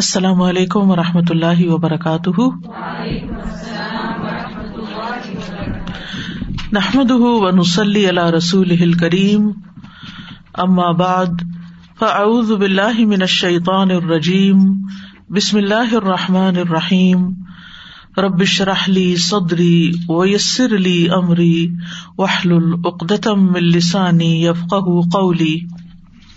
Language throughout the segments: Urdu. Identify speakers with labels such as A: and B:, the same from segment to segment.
A: السلام علیکم و رحمۃ اللہ وبرکاتہ۔ نحمد و نسلی اللہ رسول کریم اما بعد، فاعوذ باللہ من الشیطان الرجیم۔ بسم اللہ الرحمٰن الرحیم۔ ربش رحلی صدری ویسر علی عمری وحل العقدم السانی یفق قولی۔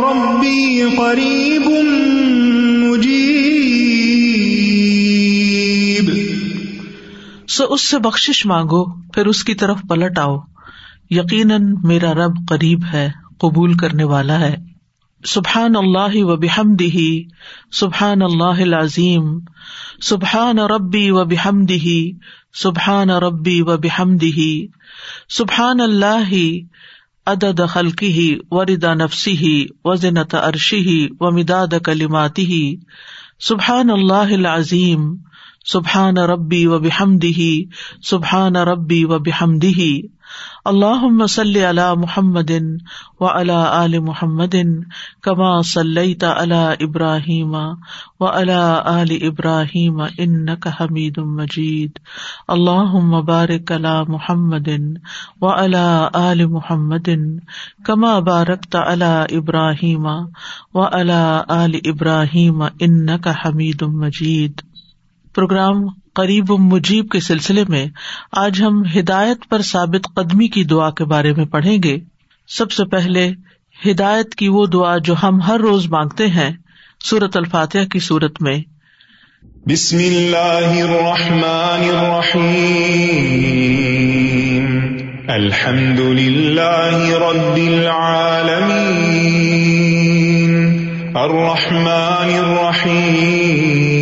B: ربی قریب
A: سو اس سے بخش مانگو، پھر اس کی طرف پلٹ آؤ۔ یقیناً میرا رب قریب ہے، قبول کرنے والا ہے۔ سبحان اللہ و بحمدہ، سبحان اللہ العظیم۔ سبحان ربی و بحمدہ، سبحان ربی و بحمدہ۔ سبحان اللہ عدد خلقی ہی وردا نفسی ہی وزنت عرشی ہی و مداد کلیماتی ہی سبحان اللہ العظیم. سبحان ربی و بحمدہ سبحان ربی و بحمدی اللہ صلی علی محمد و علی محمد کما صلی علی ابراہیم و علی ابراہیم انک حمید مجید اللہ مبارک علی محمد و علی محمد کما بارکت علی ابراہیم و علی آل ابراہیم انک حمید مجید۔ پروگرام قریب و مجیب کے سلسلے میں آج ہم ہدایت پر ثابت قدمی کی دعا کے بارے میں پڑھیں گے۔ سب سے پہلے ہدایت کی وہ دعا جو ہم ہر روز مانگتے ہیں سورت الفاتحہ کی صورت میں۔
B: بسم اللہ الرحمن الرحیم۔ الحمد للہ رب العالمین۔ الرحمن الرحیم۔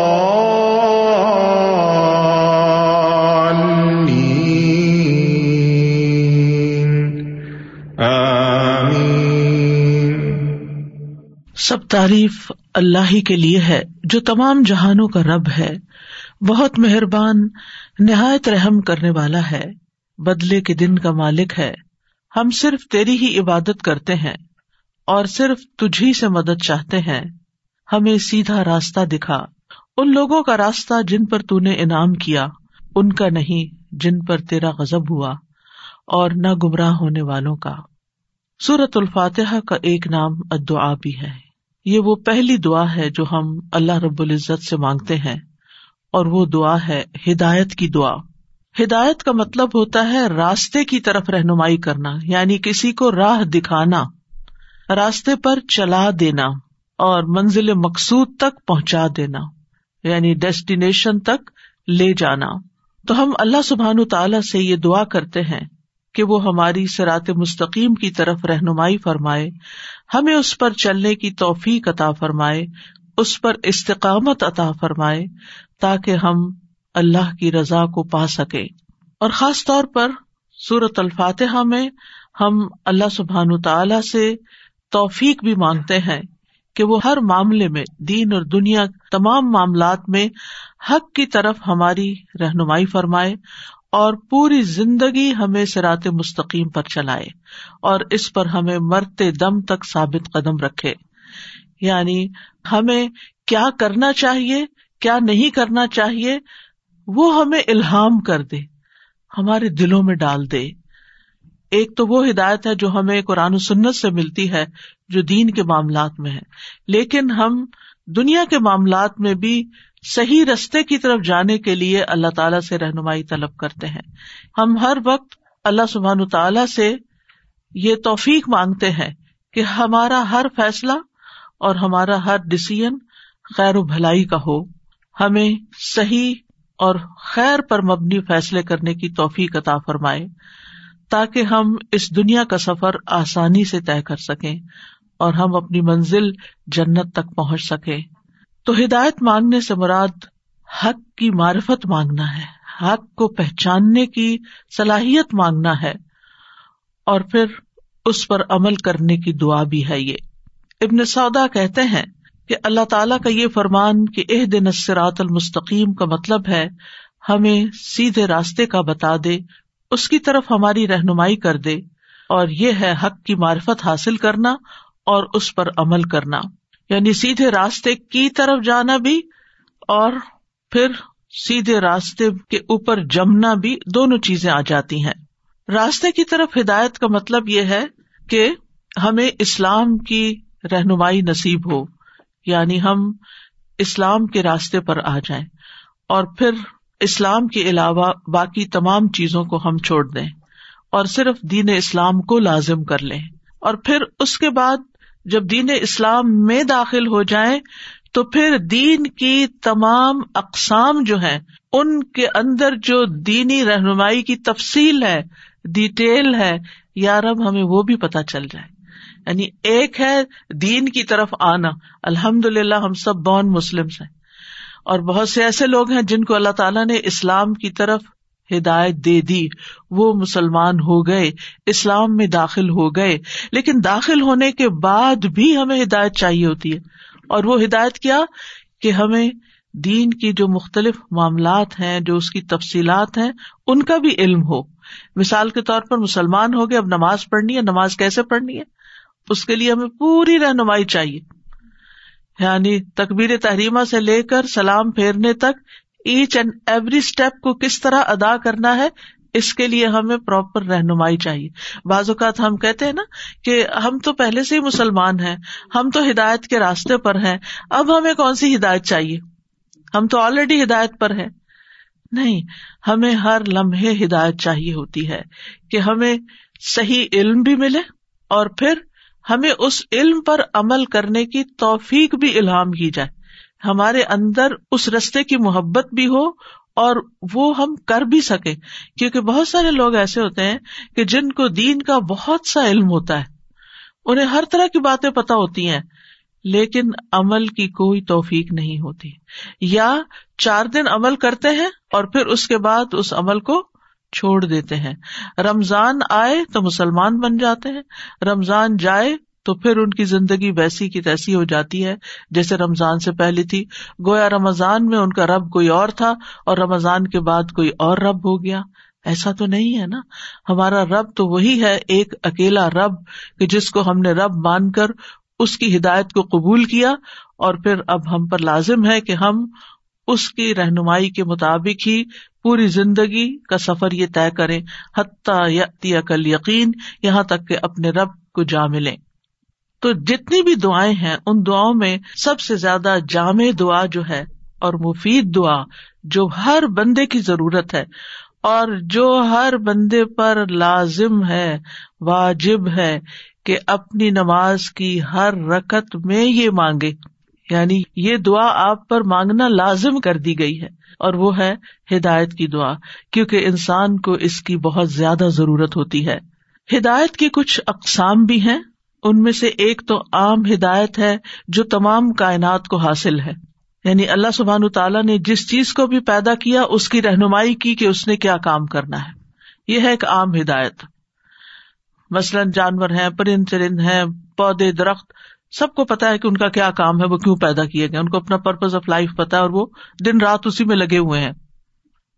A: سب تعریف اللہ ہی کے لیے ہے، جو تمام جہانوں کا رب ہے۔ بہت مہربان، نہایت رحم کرنے والا ہے۔ بدلے کے دن کا مالک ہے۔ ہم صرف تیری ہی عبادت کرتے ہیں، اور صرف تجھی سے مدد چاہتے ہیں۔ ہمیں سیدھا راستہ دکھا۔ ان لوگوں کا راستہ جن پر تو نے انعام کیا، ان کا نہیں، جن پر تیرا غزب ہوا، اور نہ گمراہ ہونے والوں کا۔ سورت الفاتحہ کا ایک نام ادعا بھی ہے۔ یہ وہ پہلی دعا ہے جو ہم اللہ رب العزت سے مانگتے ہیں، اور وہ دعا ہے ہدایت کی دعا۔ ہدایت کا مطلب ہوتا ہے راستے کی طرف رہنمائی کرنا یعنی کسی کو راہ دکھانا، راستے پر چلا دینا، اور منزل مقصود تک پہنچا دینا یعنی ڈیسٹینیشن تک لے جانا۔ تو ہم اللہ سبحان تعالی سے یہ دعا کرتے ہیں کہ وہ ہماری سرات مستقیم کی طرف رہنمائی فرمائے، ہمیں اس پر چلنے کی توفیق عطا فرمائے، اس پر استقامت عطا فرمائے، تاکہ ہم اللہ کی رضا کو پا سکے اور خاص طور پر سورت الفاتحہ میں ہم اللہ سبحان تعالی سے توفیق بھی مانگتے ہیں کہ وہ ہر معاملے میں، دین اور دنیا تمام معاملات میں حق کی طرف ہماری رہنمائی فرمائے اور پوری زندگی ہمیں سرات مستقیم پر چلائے اور اس پر ہمیں مرتے دم تک ثابت قدم رکھے۔ یعنی ہمیں کیا کرنا چاہیے، کیا نہیں کرنا چاہیے، وہ ہمیں الہام کر دے، ہمارے دلوں میں ڈال دے۔ ایک تو وہ ہدایت ہے جو ہمیں قرآن و سنت سے ملتی ہے جو دین کے معاملات میں ہے۔ لیکن ہم دنیا کے معاملات میں بھی صحیح رستے کی طرف جانے کے لیے اللہ تعالی سے رہنمائی طلب کرتے ہیں۔ ہم ہر وقت اللہ سبحان تعالی سے یہ توفیق مانگتے ہیں کہ ہمارا ہر فیصلہ اور ہمارا ہر ڈسیزن خیر و بھلائی کا ہو۔ ہمیں صحیح اور خیر پر مبنی فیصلے کرنے کی توفیق عطا فرمائے تاکہ ہم اس دنیا کا سفر آسانی سے طے کر سکیں اور ہم اپنی منزل جنت تک پہنچ سکے تو ہدایت مانگنے سے مراد حق کی معرفت مانگنا ہے، حق کو پہچاننے کی صلاحیت مانگنا ہے، اور پھر اس پر عمل کرنے کی دعا بھی ہے یہ۔ ابن سودا کہتے ہیں کہ اللہ تعالیٰ کا یہ فرمان کہ اح دن اسرات المستقیم کا مطلب ہے، ہمیں سیدھے راستے کا بتا دے، اس کی طرف ہماری رہنمائی کر دے، اور یہ ہے حق کی معرفت حاصل کرنا اور اس پر عمل کرنا۔ یعنی سیدھے راستے کی طرف جانا بھی اور پھر سیدھے راستے کے اوپر جمنا بھی دونوں چیزیں آ جاتی ہیں۔ راستے کی طرف ہدایت کا مطلب یہ ہے کہ ہمیں اسلام کی رہنمائی نصیب ہو یعنی ہم اسلام کے راستے پر آ جائیں اور پھر اسلام کے علاوہ باقی تمام چیزوں کو ہم چھوڑ دیں اور صرف دین اسلام کو لازم کر لیں۔ اور پھر اس کے بعد جب دین اسلام میں داخل ہو جائیں تو پھر دین کی تمام اقسام جو ہیں، ان کے اندر جو دینی رہنمائی کی تفصیل ہے ڈیٹیل ہے، یا رب ہمیں وہ بھی پتہ چل جائے۔ یعنی ایک ہے دین کی طرف آنا۔ الحمد للہ ہم سب بون مسلم ہیں۔ اور بہت سے ایسے لوگ ہیں جن کو اللہ تعالیٰ نے اسلام کی طرف ہدایت دے دی۔ وہ مسلمان ہو گئے، اسلام میں داخل ہو گئے۔ لیکن داخل ہونے کے بعد بھی ہمیں ہدایت چاہیے ہوتی ہے۔ اور وہ ہدایت کیا؟ کہ ہمیں دین کی جو مختلف معاملات ہیں، جو اس کی تفصیلات ہیں، ان کا بھی علم ہو۔ مثال کے طور پر مسلمان ہو گئے، اب نماز پڑھنی ہے، نماز کیسے پڑھنی ہے؟ اس کے لیے ہمیں پوری رہنمائی چاہیے۔ یعنی تقبیر تحریمہ سے لے کر سلام پھیرنے تک ایچ اینڈ ایوری اسٹیپ کو کس طرح ادا کرنا ہے، اس کے لیے ہمیں پراپر رہنمائی چاہیے۔ بعض اوقات ہم کہتے ہیں نا کہ ہم تو پہلے سے ہی مسلمان ہیں، ہم تو ہدایت کے راستے پر ہیں، اب ہمیں کون سی ہدایت چاہیے؟ ہم تو آلریڈی ہدایت پر ہے نہیں، ہمیں ہر لمحے ہدایت چاہیے ہوتی ہے کہ ہمیں صحیح علم بھی ملے اور پھر ہمیں اس علم پر عمل کرنے کی توفیق بھی الہام کی جائے۔ ہمارے اندر اس رستے کی محبت بھی ہو اور وہ ہم کر بھی سکے کیونکہ بہت سارے لوگ ایسے ہوتے ہیں کہ جن کو دین کا بہت سا علم ہوتا ہے، انہیں ہر طرح کی باتیں پتہ ہوتی ہیں، لیکن عمل کی کوئی توفیق نہیں ہوتی۔ یا چار دن عمل کرتے ہیں اور پھر اس کے بعد اس عمل کو چھوڑ دیتے ہیں۔ رمضان آئے تو مسلمان بن جاتے ہیں، رمضان جائے تو پھر ان کی زندگی ویسی کی تیسی ہو جاتی ہے جیسے رمضان سے پہلی تھی۔ گویا رمضان میں ان کا رب کوئی اور تھا اور رمضان کے بعد کوئی اور رب ہو گیا۔ ایسا تو نہیں ہے نا۔ ہمارا رب تو وہی ہے، ایک اکیلا رب کہ جس کو ہم نے رب مان کر اس کی ہدایت کو قبول کیا اور پھر اب ہم پر لازم ہے کہ ہم اس کی رہنمائی کے مطابق ہی پوری زندگی کا سفر یہ طے کرے حتیٰ یا کل یقین یہاں تک کہ اپنے رب کو جا ملے تو جتنی بھی دعائیں ہیں، ان دعاؤں میں سب سے زیادہ جامع دعا جو ہے اور مفید دعا جو ہر بندے کی ضرورت ہے اور جو ہر بندے پر لازم ہے، واجب ہے کہ اپنی نماز کی ہر رکت میں یہ مانگے۔ یعنی یہ دعا آپ پر مانگنا لازم کر دی گئی ہے اور وہ ہے ہدایت کی دعا، کیونکہ انسان کو اس کی بہت زیادہ ضرورت ہوتی ہے۔ ہدایت کی کچھ اقسام بھی ہیں۔ ان میں سے ایک تو عام ہدایت ہے جو تمام کائنات کو حاصل ہے۔ یعنی اللہ سبحان تعالیٰ نے جس چیز کو بھی پیدا کیا، اس کی رہنمائی کی کہ اس نے کیا کام کرنا ہے۔ یہ ہے ایک عام ہدایت۔ مثلاً جانور ہیں پرند چرند ہیں، پودے، درخت، سب کو پتا ہے کہ ان کا کیا کام ہے، وہ کیوں پیدا کیے گئے۔ ان کو اپنا پرپز آف لائف پتا ہے اور وہ دن رات اسی میں لگے ہوئے ہیں۔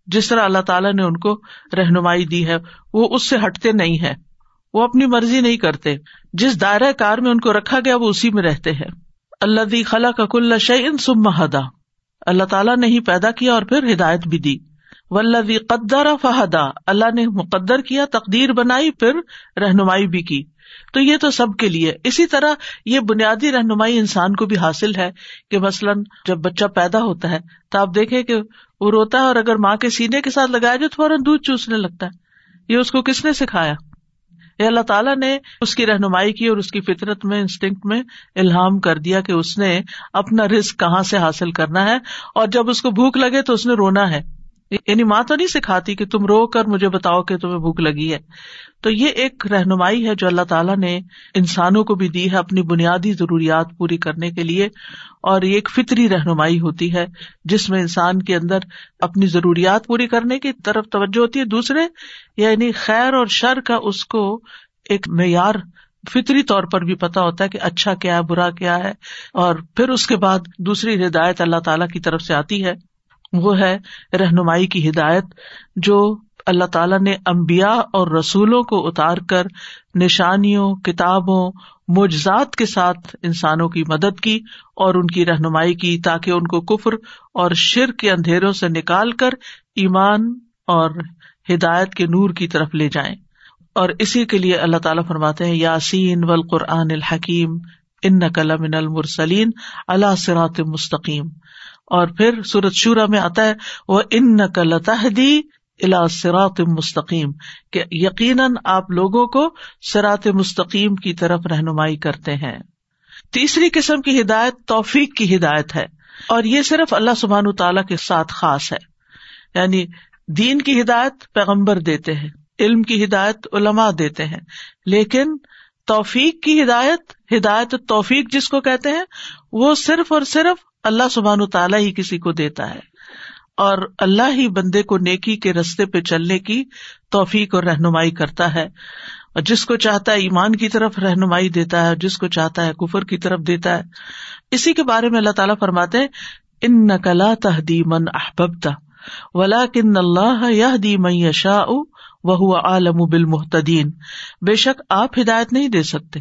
A: جس طرح اللہ تعالیٰ نے ان کو رہنمائی دی ہے، وہ اس سے ہٹتے نہیں ہے وہ اپنی مرضی نہیں کرتے۔ جس دائرہ کار میں ان کو رکھا گیا وہ اسی میں رہتے ہیں۔ اللہ دی خلا کل شعین سم ہدا۔ اللہ تعالیٰ نے ہی پیدا کیا اور پھر ہدایت بھی دی۔ ولدی قدر فہدا۔ اللہ نے مقدر کیا، تقدیر بنائی، پھر رہنمائی بھی کی۔ تو یہ تو سب کے لیے۔ اسی طرح یہ بنیادی رہنمائی انسان کو بھی حاصل ہے کہ مثلاً جب بچہ پیدا ہوتا ہے تو آپ دیکھیں کہ وہ روتا ہے اور اگر ماں کے سینے کے ساتھ لگایا جو فوراً دودھ چوسنے لگتا ہے۔ یہ اس کو کس نے سکھایا؟ یہ اللہ تعالیٰ نے اس کی رہنمائی کی اور اس کی فطرت میں انسٹنکٹ میں الہام کر دیا کہ اس نے اپنا رسک کہاں سے حاصل کرنا ہے اور جب اس کو بھوک لگے تو اس نے رونا ہے۔ یعنی ماں تو نہیں سکھاتی کہ تم رو کر مجھے بتاؤ کہ تمہیں بھوک لگی ہے۔ تو یہ ایک رہنمائی ہے جو اللہ تعالیٰ نے انسانوں کو بھی دی ہے اپنی بنیادی ضروریات پوری کرنے کے لیے۔ اور یہ ایک فطری رہنمائی ہوتی ہے جس میں انسان کے اندر اپنی ضروریات پوری کرنے کی طرف توجہ ہوتی ہے۔ دوسرے یعنی خیر اور شر کا اس کو ایک معیار فطری طور پر بھی پتا ہوتا ہے کہ اچھا کیا ہے، برا کیا ہے۔ اور پھر اس کے بعد دوسری ہدایت اللہ تعالیٰ کی طرف سے آتی ہے۔ وہ ہے رہنمائی کی ہدایت جو اللہ تعالیٰ نے امبیا اور رسولوں کو اتار کر نشانیوں، کتابوں، معجزات کے ساتھ انسانوں کی مدد کی اور ان کی رہنمائی کی تاکہ ان کو کفر اور شر کے اندھیروں سے نکال کر ایمان اور ہدایت کے نور کی طرف لے جائیں۔ اور اسی کے لیے اللہ تعالیٰ فرماتے ہیں، یاسین و القرآن الحکیم ان نقل من المرسلین اللہ سرات مستقیم۔ اور پھر سورت شورا میں آتا ہے وہ ان نقل تحدی الا سرات مستقیم کہ یقیناً آپ لوگوں کو سرات مستقیم کی طرف رہنمائی کرتے ہیں۔ تیسری قسم کی ہدایت توفیق کی ہدایت ہے، اور یہ صرف اللہ سبحان تعالی کے ساتھ خاص ہے۔ یعنی دین کی ہدایت پیغمبر دیتے ہیں، علم کی ہدایت علماء دیتے ہیں، لیکن توفیق کی ہدایت ہدایت توفیق جس کو کہتے ہیں، وہ صرف اور صرف اللہ سبحان تعالیٰ ہی کسی کو دیتا ہے اور اللہ ہی بندے کو نیکی کے رستے پہ چلنے کی توفیق اور رہنمائی کرتا ہے اور جس کو چاہتا ہے ایمان کی طرف رہنمائی دیتا ہے جس کو چاہتا ہے کفر کی طرف دیتا ہے۔ اسی کے بارے میں اللہ تعالیٰ فرماتے ان نقلا تحدی من احبتا ولا کن اللہ یہ دی میشا وہ عالم بال محتدین بے شک آپ ہدایت نہیں دے سکتے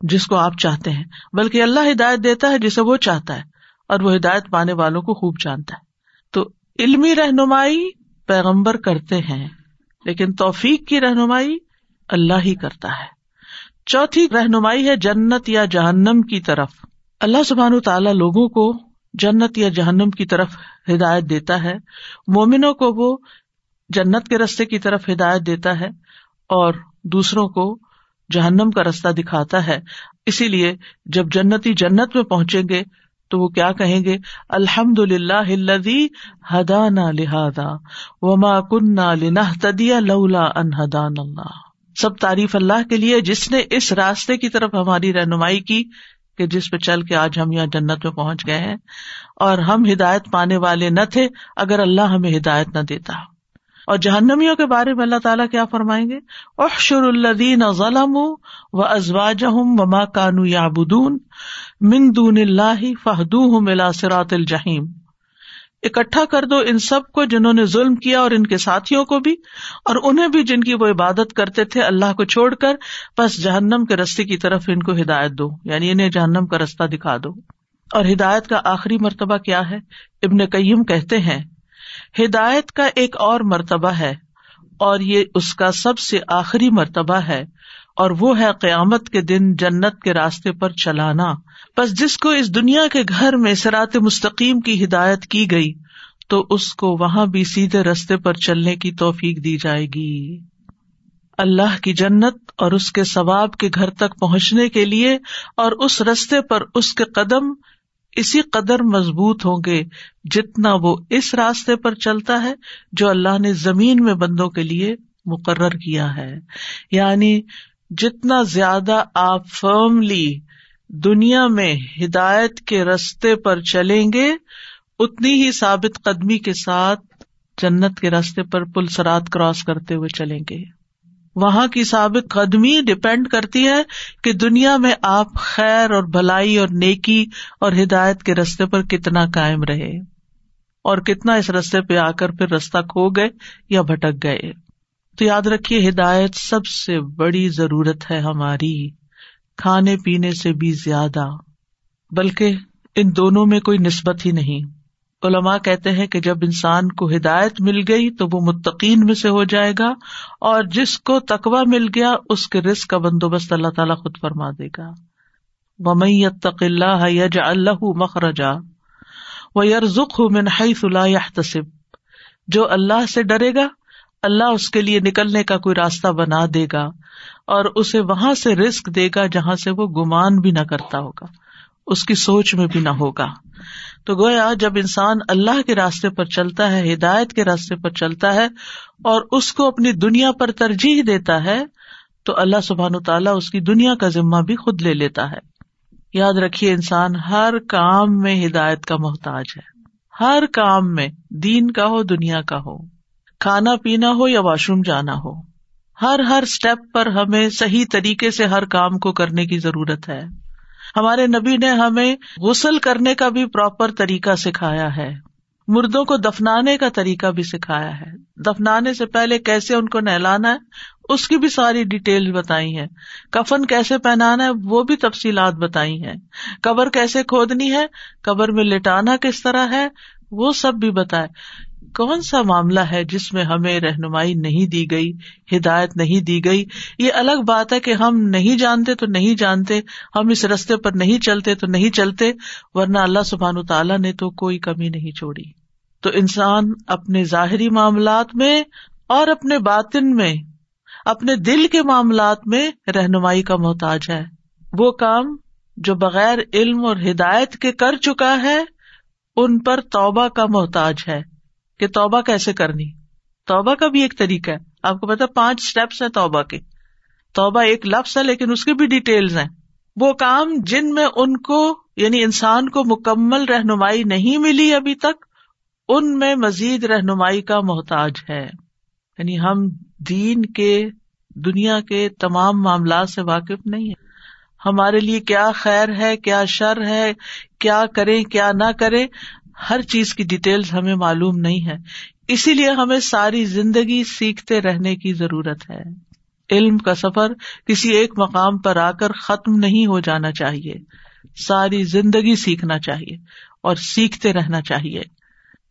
A: جس کو آپ چاہتے ہیں، بلکہ اللہ ہدایت دیتا ہے جسے وہ چاہتا ہے۔ اور وہ ہدایت پانے والوں کو خوب جانتا ہے۔ تو علمی رہنمائی پیغمبر کرتے ہیں، لیکن توفیق کی رہنمائی اللہ ہی کرتا ہے۔ چوتھی رہنمائی ہے جنت یا جہنم کی طرف۔ اللہ سبحان تعالیٰ لوگوں کو جنت یا جہنم کی طرف ہدایت دیتا ہے۔ مومنوں کو وہ جنت کے رستے کی طرف ہدایت دیتا ہے اور دوسروں کو جہنم کا رستہ دکھاتا ہے۔ اسی لیے جب جنتی جنت میں پہنچیں گے تو وہ کیا کہیں گے؟ الحمد للہ ہدا لہدا وما کن تدیا لولا ان ہدان اللہ۔ سب تعریف اللہ کے لیے، جس نے اس راستے کی طرف ہماری رہنمائی کی کہ جس پہ چل کے آج ہم یہاں جنت میں پہنچ گئے ہیں۔ اور ہم ہدایت پانے والے نہ تھے اگر اللہ ہمیں ہدایت نہ دیتا۔ اور جہنمیوں کے بارے میں اللہ تعالیٰ کیا فرمائیں گے؟ احشر الدین ظلم و ازواج وما کانو یا بدون من دون اللہ فہدو ملا سرات الجہیم اکٹھا کر دو ان سب کو جنہوں نے ظلم کیا اور ان کے ساتھیوں کو بھی، اور انہیں بھی جن کی وہ عبادت کرتے تھے اللہ کو چھوڑ کر، بس جہنم کے رستے کی طرف ان کو ہدایت دو یعنی انہیں جہنم کا رستہ دکھا دو۔ اور ہدایت کا آخری مرتبہ کیا ہے؟ ابن کئیم کہتے ہیں، ہدایت کا ایک اور مرتبہ ہے، اور یہ اس کا سب سے آخری مرتبہ ہے، اور وہ ہے قیامت کے دن جنت کے راستے پر چلانا۔ بس جس کو اس دنیا کے گھر میں سرات مستقیم کی ہدایت کی گئی، تو اس کو وہاں بھی سیدھے رستے پر چلنے کی توفیق دی جائے گی۔ اللہ کی جنت اور اس کے ثواب کے گھر تک پہنچنے کے لیے اور اس رستے پر اس کے قدم اسی قدر مضبوط ہوں گے جتنا وہ اس راستے پر چلتا ہے جو اللہ نے زمین میں بندوں کے لیے مقرر کیا ہے۔ یعنی جتنا زیادہ آپ فرملی دنیا میں ہدایت کے رستے پر چلیں گے، اتنی ہی ثابت قدمی کے ساتھ جنت کے راستے پر پل سرات کراس کرتے ہوئے چلیں گے۔ وہاں کی سابق قدمی ڈپینڈ کرتی ہے کہ دنیا میں آپ خیر اور بھلائی اور نیکی اور ہدایت کے رستے پر کتنا قائم رہے اور کتنا اس رستے پہ آ کر پھر رستہ کھو گئے یا بھٹک گئے۔ تو یاد رکھیے، ہدایت سب سے بڑی ضرورت ہے ہماری۔ کھانے پینے سے بھی زیادہ، بلکہ ان دونوں میں کوئی نسبت ہی نہیں۔ علماء کہتے ہیں کہ جب انسان کو ہدایت مل گئی تو وہ متقین میں سے ہو جائے گا، اور جس کو تقوا مل گیا اس کے رسک کا بندوبست اللہ تعالیٰ خود فرما دے گا۔ ومت اللہ یج اللہ مخرجا وہ یرزخ منہائی صلاح تصب جو اللہ سے ڈرے گا، اللہ اس کے لیے نکلنے کا کوئی راستہ بنا دے گا۔ اور اسے وہاں سے رسک دے گا جہاں سے وہ گمان بھی نہ کرتا ہوگا، اس کی سوچ میں بھی نہ ہوگا۔ تو گویا جب انسان اللہ کے راستے پر چلتا ہے، ہدایت کے راستے پر چلتا ہے اور اس کو اپنی دنیا پر ترجیح دیتا ہے، تو اللہ سبحان تعالیٰ اس کی دنیا کا ذمہ بھی خود لے لیتا ہے۔ یاد رکھیے انسان ہر کام میں ہدایت کا محتاج ہے۔ ہر کام میں دین کا ہو، دنیا کا ہو۔ کھانا پینا ہو یا واش روم جانا ہو۔ ہر ہر اسٹیپ پر ہمیں صحیح طریقے سے ہر کام کو کرنے کی ضرورت ہے۔ ہمارے نبی نے ہمیں غسل کرنے کا بھی پراپر طریقہ سکھایا ہے۔ مردوں کو دفنانے کا طریقہ بھی سکھایا ہے۔ دفنانے سے پہلے کیسے ان کو نہلانا ہے، اس کی بھی ساری ڈیٹیل بتائی ہے کفن کیسے پہنانا ہے، وہ بھی تفصیلات بتائی ہیں۔ قبر کیسے کھودنی ہے، قبر میں لٹانا کس طرح ہے، وہ سب بھی بتائے۔ کون سا معاملہ ہے جس میں ہمیں رہنمائی نہیں دی گئی، ہدایت نہیں دی گئی؟ یہ الگ بات ہے کہ ہم نہیں جانتے تو نہیں جانتے، ہم اس رستے پر نہیں چلتے تو نہیں چلتے، ورنہ اللہ سبحان تعالیٰ نے تو کوئی کمی نہیں چھوڑی۔ تو انسان اپنے ظاہری معاملات میں اور اپنے باطن میں، اپنے دل کے معاملات میں رہنمائی کا محتاج ہے۔ وہ کام جو بغیر علم اور ہدایت کے کر چکا ہے، ان پر توبہ کا محتاج ہے۔ کہ توبہ کیسے کرنی؟ توبہ کا بھی ایک طریقہ ہے۔ آپ کو پتا پانچ اسٹیپس ہیں توبہ کے۔ توبہ ایک لفظ ہے، لیکن اس کی بھی ڈیٹیلز ہیں۔ وہ کام جن میں ان کو یعنی انسان کو مکمل رہنمائی نہیں ملی ابھی تک، ان میں مزید رہنمائی کا محتاج ہے۔ یعنی ہم دین کے، دنیا کے تمام معاملات سے واقف نہیں ہے ہمارے لیے کیا خیر ہے، کیا شر ہے، کیا کریں، کیا نہ کرے ہر چیز کی ڈیٹیل ہمیں معلوم نہیں ہے اسی لیے ہمیں ساری زندگی سیکھتے رہنے کی ضرورت ہے۔ علم کا سفر کسی ایک مقام پر آ کر ختم نہیں ہو جانا چاہیے۔ ساری زندگی سیکھنا چاہیے اور سیکھتے رہنا چاہیے۔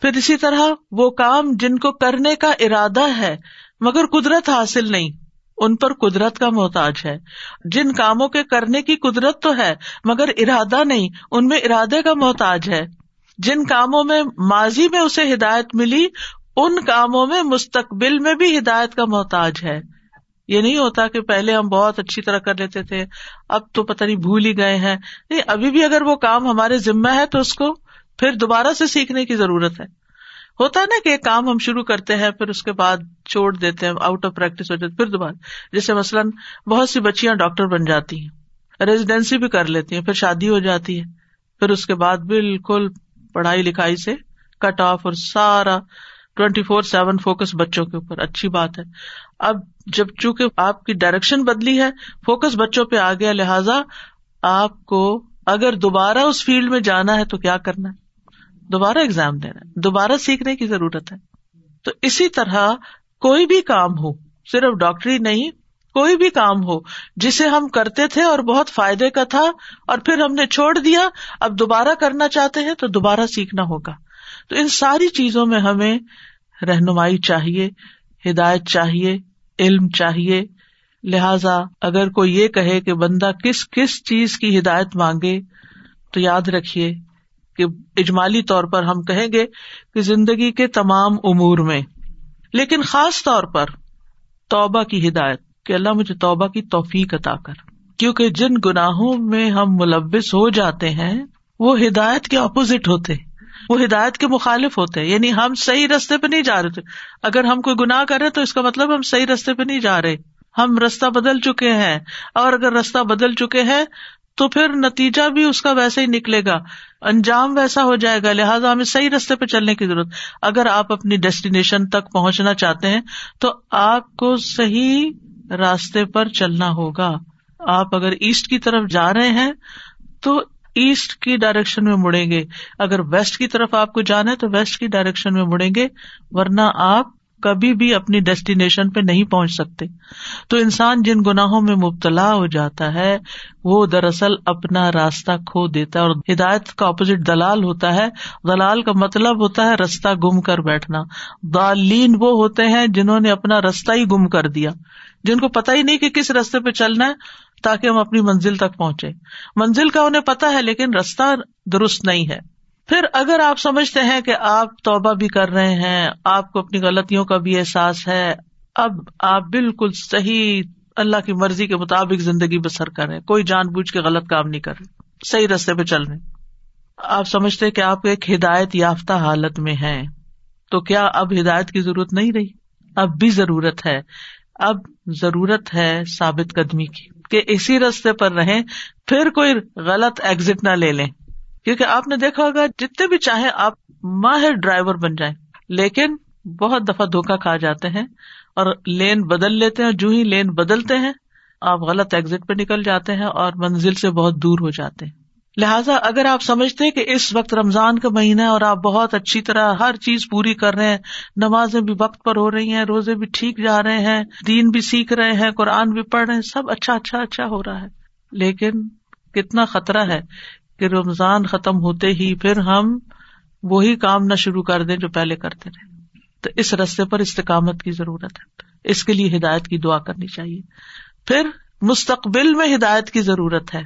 A: پھر اسی طرح وہ کام جن کو کرنے کا ارادہ ہے، مگر قدرت حاصل نہیں، ان پر قدرت کا محتاج ہے۔ جن کاموں کے کرنے کی قدرت تو ہے، مگر ارادہ نہیں، ان میں ارادے کا محتاج ہے۔ جن کاموں میں ماضی میں اسے ہدایت ملی، ان کاموں میں مستقبل میں بھی ہدایت کا محتاج ہے۔ یہ نہیں ہوتا کہ پہلے ہم بہت اچھی طرح کر لیتے تھے، اب تو پتہ نہیں بھول ہی گئے ہیں۔ نہیں، ابھی بھی اگر وہ کام ہمارے ذمہ ہے تو اس کو پھر دوبارہ سے سیکھنے کی ضرورت ہے۔ ہوتا ہے نا کہ ایک کام ہم شروع کرتے ہیں، پھر اس کے بعد چھوڑ دیتے ہیں آؤٹ آف پریکٹس ہو جاتے پھر دوبارہ۔ جیسے مثلاً بہت سی بچیاں ڈاکٹر بن جاتی ہیں ریزیڈینسی بھی کر لیتی ہیں، پھر شادی ہو جاتی ہے، پھر اس کے بعد بالکل پڑھائی لکھائی سے کٹ آف اور سارا ٹوینٹی فور سیون فوکس بچوں کے اوپر۔ اچھی بات ہے۔ اب جب چونکہ آپ کی ڈائریکشن بدلی ہے، فوکس بچوں پہ آ گیا، لہذا آپ کو اگر دوبارہ اس فیلڈ میں جانا ہے تو کیا کرنا ہے؟ دوبارہ ایگزام دینا ہے۔ دوبارہ سیکھنے کی ضرورت ہے۔ تو اسی طرح کوئی بھی کام ہو، صرف ڈاکٹری نہیں کوئی بھی کام ہو، جسے ہم کرتے تھے اور بہت فائدے کا تھا اور پھر ہم نے چھوڑ دیا، اب دوبارہ کرنا چاہتے ہیں تو دوبارہ سیکھنا ہوگا۔ تو ان ساری چیزوں میں ہمیں رہنمائی چاہیے، ہدایت چاہیے، علم چاہیے۔ لہذا اگر کوئی یہ کہے کہ بندہ کس کس چیز کی ہدایت مانگے، تو یاد رکھیے کہ اجمالی طور پر ہم کہیں گے کہ زندگی کے تمام امور میں، لیکن خاص طور پر توبہ کی ہدایت۔ کہ اللہ مجھے توبہ کی توفیق عطا کر۔ کیونکہ جن گناہوں میں ہم ملوث ہو جاتے ہیں، وہ ہدایت کے اپوزٹ ہوتے۔ وہ ہدایت کے مخالف ہوتے۔ یعنی ہم صحیح رستے پہ نہیں جا رہے تھے۔ اگر ہم کوئی گناہ کر رہے تو اس کا مطلب ہم صحیح رستے پہ نہیں جا رہے۔ ہم رستہ بدل چکے ہیں۔ اور اگر رستہ بدل چکے ہیں تو پھر نتیجہ بھی اس کا ویسا ہی نکلے گا۔ انجام ویسا ہو جائے گا۔ لہٰذا ہمیں صحیح رستے پہ چلنے کی ضرورت۔ اگر آپ اپنی ڈیسٹینیشن تک پہنچنا چاہتے ہیں تو آپ کو صحیح راستے پر چلنا ہوگا۔ آپ اگر ایسٹ کی طرف جا رہے ہیں تو ایسٹ کی ڈائریکشن میں مڑیں گے۔ اگر ویسٹ کی طرف آپ کو جانا ہے تو ویسٹ کی ڈائریکشن میں مڑیں گے، ورنہ آپ کبھی بھی اپنی ڈیسٹینیشن پہ نہیں پہنچ سکتے۔ تو انسان جن گناہوں میں مبتلا ہو جاتا ہے، وہ دراصل اپنا راستہ کھو دیتا ہے اور ہدایت کا اپوزٹ دلال ہوتا ہے۔ دلال کا مطلب ہوتا ہے رستہ گم کر بیٹھنا۔ دالین وہ ہوتے ہیں جنہوں نے اپنا رستہ ہی گم کر دیا۔ جن کو پتا ہی نہیں کہ کس رستے پہ چلنا ہے، تاکہ ہم اپنی منزل تک پہنچے منزل کا انہیں پتا ہے، لیکن رستہ درست نہیں ہے۔ پھر اگر آپ سمجھتے ہیں کہ آپ توبہ بھی کر رہے ہیں، آپ کو اپنی غلطیوں کا بھی احساس ہے، اب آپ بالکل صحیح اللہ کی مرضی کے مطابق زندگی بسر کر رہے کوئی جان بوجھ کے غلط کام نہیں کر رہے صحیح رستے پہ چل رہے آپ سمجھتے کہ آپ ایک ہدایت یافتہ حالت میں ہیں، تو کیا اب ہدایت کی ضرورت نہیں رہی؟ اب بھی ضرورت ہے، اب ضرورت ہے ثابت قدمی کی کہ اسی رستے پر رہیں، پھر کوئی غلط ایگزٹ نہ لے لیں۔ کیونکہ آپ نے دیکھا ہوگا جتنے بھی چاہے آپ ماہر ڈرائیور بن جائیں، لیکن بہت دفعہ دھوکا کھا جاتے ہیں اور لین بدل لیتے ہیں جو ہی لین بدلتے ہیں، آپ غلط ایگزٹ پہ نکل جاتے ہیں اور منزل سے بہت دور ہو جاتے ہیں۔ لہٰذا اگر آپ سمجھتے ہیں کہ اس وقت رمضان کا مہینہ ہے اور آپ بہت اچھی طرح ہر چیز پوری کر رہے ہیں، نمازیں بھی وقت پر ہو رہی ہیں، روزے بھی ٹھیک جا رہے ہیں، دین بھی سیکھ رہے ہیں، قرآن بھی پڑھ رہے ہیں، سب اچھا اچھا اچھا ہو رہا ہے۔ لیکن کتنا خطرہ ہے کہ رمضان ختم ہوتے ہی پھر ہم وہی کام نہ شروع کر دیں جو پہلے کرتے رہے تو اس رستے پر استقامت کی ضرورت ہے۔ اس کے لیے ہدایت کی دعا کرنی چاہیے۔ پھر مستقبل میں ہدایت کی ضرورت ہے۔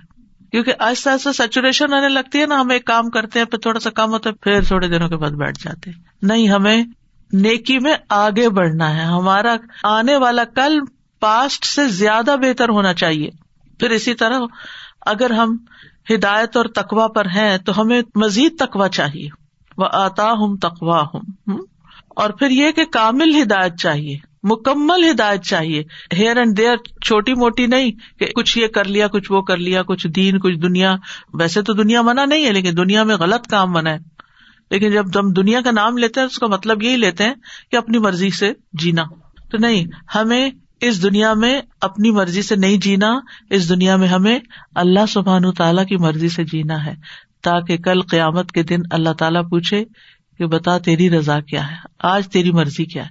A: کیونکہ آہستہ آہستہ سیچوریشن آنے لگتی ہے نا، ہم ایک کام کرتے ہیں، پھر تھوڑا سا کام ہوتا ہے، پھر تھوڑے دنوں کے بعد بیٹھ جاتے ہیں۔ نہیں، ہمیں نیکی میں آگے بڑھنا ہے۔ ہمارا آنے والا کل پاسٹ سے زیادہ بہتر ہونا چاہیے۔ پھر اسی طرح اگر ہم ہدایت اور تقوا پر ہیں، تو ہمیں مزید تقوا چاہیے۔ وہ آتا ہوں تقوا ہوں اور پھر یہ کہ کامل ہدایت چاہیے، مکمل ہدایت چاہیے۔ ہیئر اینڈ دیئر چھوٹی موٹی نہیں کہ کچھ یہ کر لیا، کچھ وہ کر لیا، کچھ دین، کچھ دنیا۔ ویسے تو دنیا منع نہیں ہے، لیکن دنیا میں غلط کام منع ہے۔ لیکن جب ہم دنیا کا نام لیتے ہیں، اس کا مطلب یہی لیتے ہیں کہ اپنی مرضی سے جینا۔ تو نہیں، ہمیں اس دنیا میں اپنی مرضی سے نہیں جینا، اس دنیا میں ہمیں اللہ سبحان تعالیٰ کی مرضی سے جینا ہے، تاکہ کل قیامت کے دن اللہ تعالیٰ پوچھے کہ بتا تیری رضا کیا ہے، آج تیری مرضی کیا ہے،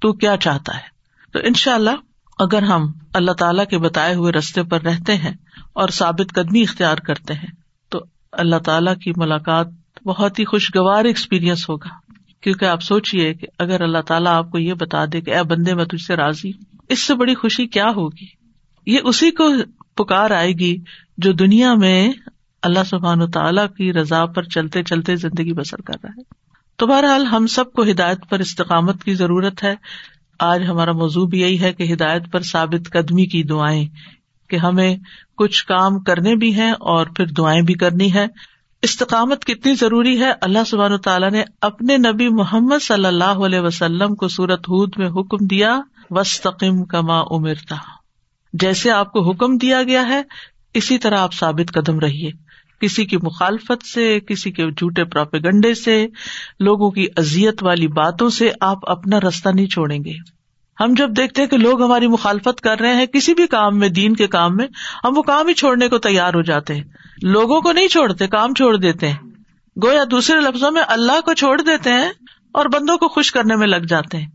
A: تو کیا چاہتا ہے؟ تو ان شاء اللہ اگر ہم اللہ تعالیٰ کے بتائے ہوئے رستے پر رہتے ہیں اور ثابت قدمی اختیار کرتے ہیں، تو اللہ تعالیٰ کی ملاقات بہت ہی خوشگوار ایکسپیرئنس ہوگا۔ کیونکہ آپ سوچیے کہ اگر اللہ تعالیٰ آپ کو یہ بتا دے کہ اے بندے میں تجھ سے راضی ہوں۔ اس سے بڑی خوشی کیا ہوگی؟ یہ اسی کو پکار آئے گی جو دنیا میں اللہ سبحان و تعالیٰ کی رضا پر چلتے چلتے زندگی بسر کر رہا ہے۔ تو بہرحال ہم سب کو ہدایت پر استقامت کی ضرورت ہے۔ آج ہمارا موضوع بھی یہی ہے کہ ہدایت پر ثابت قدمی کی دعائیں، کہ ہمیں کچھ کام کرنے بھی ہیں اور پھر دعائیں بھی کرنی ہے استقامت کتنی ضروری ہے؟ اللہ سبحان تعالیٰ نے اپنے نبی محمد صلی اللہ علیہ وسلم کو سورت ہود میں حکم دیا وسطم کما امرتا جیسے آپ کو حکم دیا گیا ہے، اسی طرح آپ ثابت قدم رہیے۔ کسی کی مخالفت سے، کسی کے جھوٹے پراپیگنڈے سے، لوگوں کی ازیت والی باتوں سے آپ اپنا رستہ نہیں چھوڑیں گے۔ ہم جب دیکھتے ہیں کہ لوگ ہماری مخالفت کر رہے ہیں، کسی بھی کام میں، دین کے کام میں، ہم وہ کام ہی چھوڑنے کو تیار ہو جاتے ہیں۔ لوگوں کو نہیں چھوڑتے، کام چھوڑ دیتے ہیں۔ گویا دوسرے لفظوں میں اللہ کو چھوڑ دیتے ہیں اور بندوں کو خوش کرنے میں لگ جاتے ہیں۔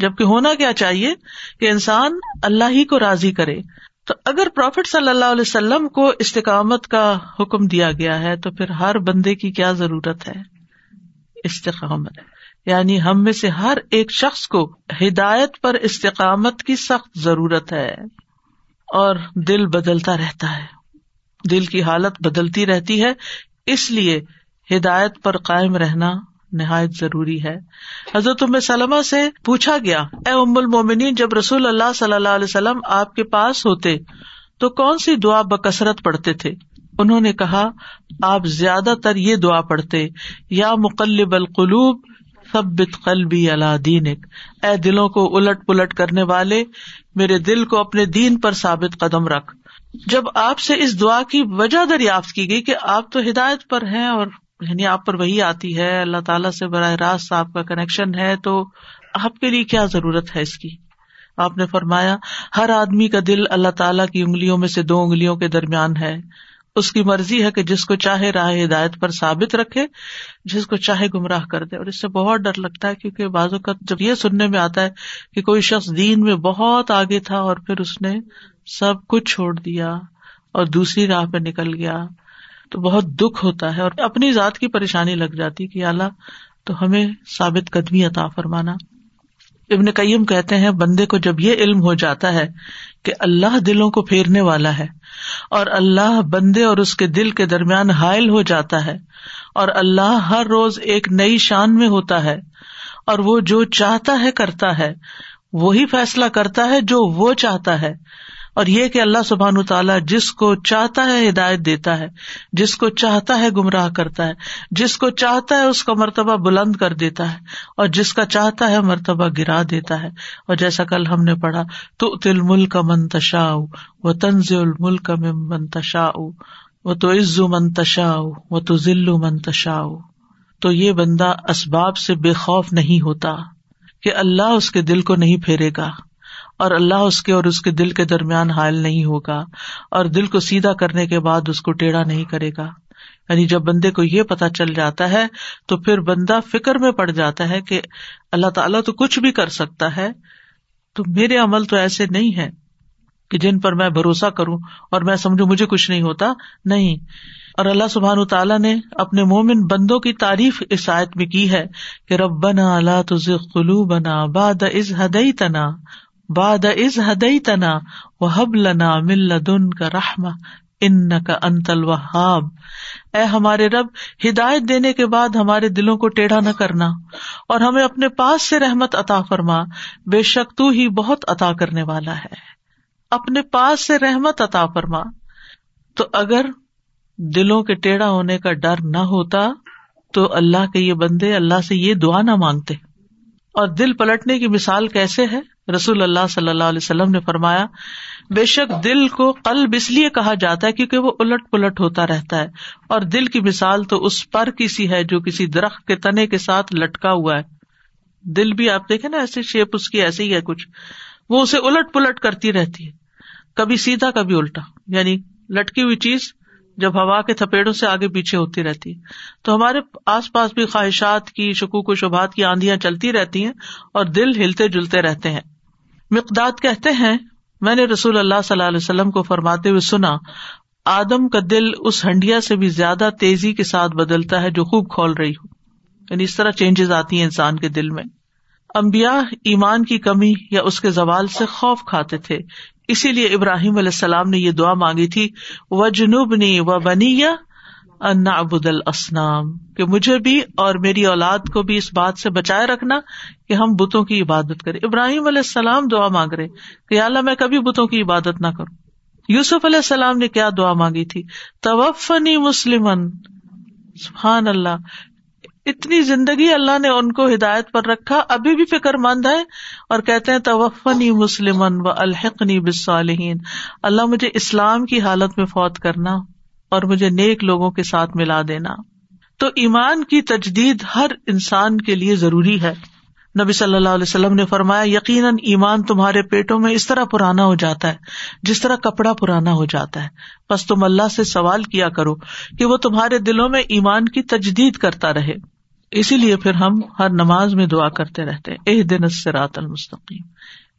A: جبکہ ہونا کیا چاہیے کہ انسان اللہ ہی کو راضی کرے۔ تو اگر پروفٹ صلی اللہ علیہ وسلم کو استقامت کا حکم دیا گیا ہے، تو پھر ہر بندے کی کیا ضرورت ہے؟ استقامت۔ یعنی ہم میں سے ہر ایک شخص کو ہدایت پر استقامت کی سخت ضرورت ہے۔ اور دل بدلتا رہتا ہے۔ دل کی حالت بدلتی رہتی ہے۔ اس لیے ہدایت پر قائم رہنا نہایت ضروری ہے۔ حضرت سلمہ سے پوچھا گیا، اے ام المومنین، جب رسول اللہ صلی اللہ علیہ وسلم آپ کے پاس ہوتے تو کون سی دعا بکثرت پڑھتے تھے؟ انہوں نے کہا، آپ زیادہ تر یہ دعا پڑھتے، یا مقلب القلوب سب قلبی اللہ دینک۔ اے دلوں کو الٹ پلٹ کرنے والے، میرے دل کو اپنے دین پر ثابت قدم رکھ۔ جب آپ سے اس دعا کی وجہ دریافت کی گئی کہ آپ تو ہدایت پر ہیں اور یعنی آپ پر وہی آتی ہے، اللہ تعالیٰ سے براہ راست آپ کا کنیکشن ہے، تو آپ کے لیے کیا ضرورت ہے اس کی؟ آپ نے فرمایا، ہر آدمی کا دل اللہ تعالیٰ کی انگلیوں میں سے دو انگلیوں کے درمیان ہے۔ اس کی مرضی ہے کہ جس کو چاہے راہ ہدایت پر ثابت رکھے، جس کو چاہے گمراہ کر دے۔ اور اس سے بہت ڈر لگتا ہے، کیونکہ بازو کا جب یہ سننے میں آتا ہے کہ کوئی شخص دین میں بہت آگے تھا اور پھر اس نے سب کچھ چھوڑ دیا اور دوسری راہ پہ نکل گیا۔ تو بہت دکھ ہوتا ہے اور اپنی ذات کی پریشانی لگ جاتی کہ اللہ، تو ہمیں ثابت قدمی عطا فرمانا۔ ابن قیم کہتے ہیں، بندے کو جب یہ علم ہو جاتا ہے کہ اللہ دلوں کو پھیرنے والا ہے اور اللہ بندے اور اس کے دل کے درمیان حائل ہو جاتا ہے اور اللہ ہر روز ایک نئی شان میں ہوتا ہے اور وہ جو چاہتا ہے کرتا ہے، وہی فیصلہ کرتا ہے جو وہ چاہتا ہے۔ اور یہ کہ اللہ سبحان تعالیٰ جس کو چاہتا ہے ہدایت دیتا ہے، جس کو چاہتا ہے گمراہ کرتا ہے، جس کو چاہتا ہے اس کا مرتبہ بلند کر دیتا ہے، اور جس کا چاہتا ہے مرتبہ گرا دیتا ہے۔ اور جیسا کل ہم نے پڑھا تو تل ملک منتشا و تنز الملک میں منتشا وہ تو عز منتشا و تو ذیل منتشا تو یہ بندہ اسباب سے بے خوف نہیں ہوتا کہ اللہ اس کے دل کو نہیں پھیرے گا۔ اور اللہ اس کے اور اس کے دل کے درمیان حائل نہیں ہوگا اور دل کو سیدھا کرنے کے بعد اس کو ٹیڑھا نہیں کرے گا۔ یعنی جب بندے کو یہ پتا چل جاتا ہے تو پھر بندہ فکر میں پڑ جاتا ہے کہ اللہ تعالیٰ تو کچھ بھی کر سکتا ہے۔ تو میرے عمل تو ایسے نہیں ہے کہ جن پر میں بھروسہ کروں اور میں سمجھوں مجھے کچھ نہیں ہوتا۔ نہیں۔ اور اللہ سبحان تعالیٰ نے اپنے مومن بندوں کی تعریف اس آیت میں کی ہے کہ رب بنا اللہ تلو بنا باد از ہدئی تنا باد از ہدئی تنا و حب لنا مل دن کا رحم ان کا انتل وہاب اے ہمارے رب، ہدایت دینے کے بعد ہمارے دلوں کو ٹیڑھا نہ کرنا اور ہمیں اپنے پاس سے رحمت عطا فرما، بے شک تو ہی بہت عطا کرنے والا ہے۔ اپنے پاس سے رحمت عطا فرما۔ تو اگر دلوں کے ٹیڑھا ہونے کا ڈر نہ ہوتا، تو اللہ کے یہ بندے اللہ سے یہ دعا نہ مانگتے۔ اور دل پلٹنے کی مثال کیسے ہے؟ رسول اللہ صلی اللہ علیہ وسلم نے فرمایا، بے شک دل کو قلب اس لیے کہا جاتا ہے کیونکہ وہ الٹ پلٹ ہوتا رہتا ہے۔ اور دل کی مثال تو اس پر کسی ہے جو کسی درخت کے تنے کے ساتھ لٹکا ہوا ہے۔ دل بھی آپ دیکھے نا ایسے شیپ اس کی ایسے ہی ہے کچھ۔ وہ اسے الٹ پلٹ کرتی رہتی ہے۔ کبھی سیدھا، کبھی الٹا۔ یعنی لٹکی ہوئی چیز جب ہوا کے تھپیڑوں سے آگے پیچھے ہوتی رہتی۔ ہے تو ہمارے آس پاس بھی خواہشات کی، شکوک و شبہات کی آندیاں چلتی رہتی ہیں اور دل ہلتے جلتے رہتے ہیں۔ مقداد کہتے ہیں، میں نے رسول اللہ صلی اللہ علیہ وسلم کو فرماتے ہوئے سنا، آدم کا دل اس ہنڈیا سے بھی زیادہ تیزی کے ساتھ بدلتا ہے جو خوب کھول رہی ہو۔ یعنی اس طرح چینجز آتی ہیں انسان کے دل میں۔ امبیا ایمان کی کمی یا اس کے زوال سے خوف کھاتے تھے۔ اسی لیے ابراہیم علیہ السلام نے یہ دعا مانگی تھی و جنوب نی و بنی یا انا ابود کہ مجھے بھی اور میری اولاد کو بھی اس بات سے بچائے رکھنا کہ ہم بتوں کی عبادت کریں۔ ابراہیم علیہ السلام دعا مانگ رہے، کہ اللہ میں کبھی بتوں کی عبادت نہ کروں۔ یوسف علیہ السلام نے کیا دعا مانگی تھی؟ توفنی مسلم سبحان اللہ۔ اتنی زندگی اللہ نے ان کو ہدایت پر رکھا، ابھی بھی فکر مند ہے اور کہتے ہیں، توفنی مسلم و الحقنی بسالحین اللہ مجھے اسلام کی حالت میں فوت کرنا اور مجھے نیک لوگوں کے ساتھ ملا دینا۔ تو ایمان کی تجدید ہر انسان کے لیے ضروری ہے۔ نبی صلی اللہ علیہ وسلم نے فرمایا، یقیناً ایمان تمہارے پیٹوں میں اس طرح پرانا ہو جاتا ہے، جس طرح کپڑا پرانا ہو جاتا ہے۔ بس تم اللہ سے سوال کیا کرو کہ وہ تمہارے دلوں میں ایمان کی تجدید کرتا رہے۔ اسی لیے پھر ہم ہر نماز میں دعا کرتے رہتے اح دن سے المستقیم۔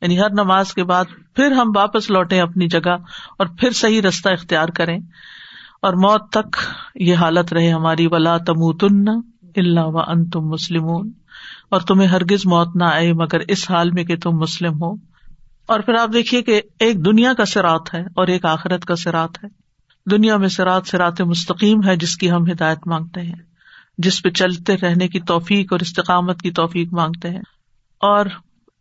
A: یعنی ہر نماز کے بعد پھر ہم واپس لوٹے اپنی جگہ اور پھر صحیح رستہ اختیار کریں۔ اور موت تک یہ حالت رہے ہماری، ولا تم تن اللہ و ان تم مسلم اور تمہیں ہرگز موت نہ آئے، مگر اس حال میں کہ تم مسلم ہو۔ اور پھر آپ دیکھیے کہ ایک دنیا کا سرات ہے اور ایک آخرت کا سرات ہے۔ دنیا میں سرات سرات مستقیم ہے، جس کی ہم ہدایت مانگتے ہیں۔ جس پہ چلتے رہنے کی توفیق اور استقامت کی توفیق مانگتے ہیں۔ اور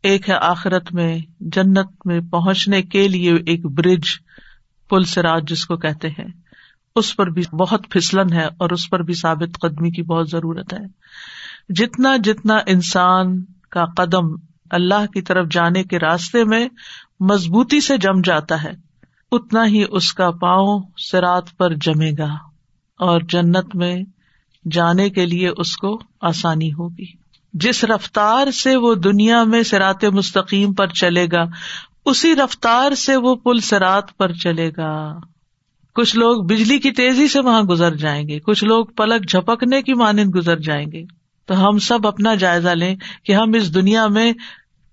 A: ایک ہے آخرت میں، جنت میں پہنچنے کے لیے ایک برج پل سراج جس کو کہتے ہیں۔ اس پر بھی بہت پھسلن ہے اور اس پر بھی ثابت قدمی کی بہت ضرورت ہے۔ جتنا جتنا انسان کا قدم اللہ کی طرف جانے کے راستے میں مضبوطی سے جم جاتا ہے، اتنا ہی اس کا پاؤں سرات پر جمے گا۔ اور جنت میں جانے کے لیے اس کو آسانی ہوگی۔ جس رفتار سے وہ دنیا میں سرات مستقیم پر چلے گا، اسی رفتار سے وہ پل سرات پر چلے گا۔ کچھ لوگ بجلی کی تیزی سے وہاں گزر جائیں گے، کچھ لوگ پلک جھپکنے کی مانند گزر جائیں گے۔ تو ہم سب اپنا جائزہ لیں کہ ہم اس دنیا میں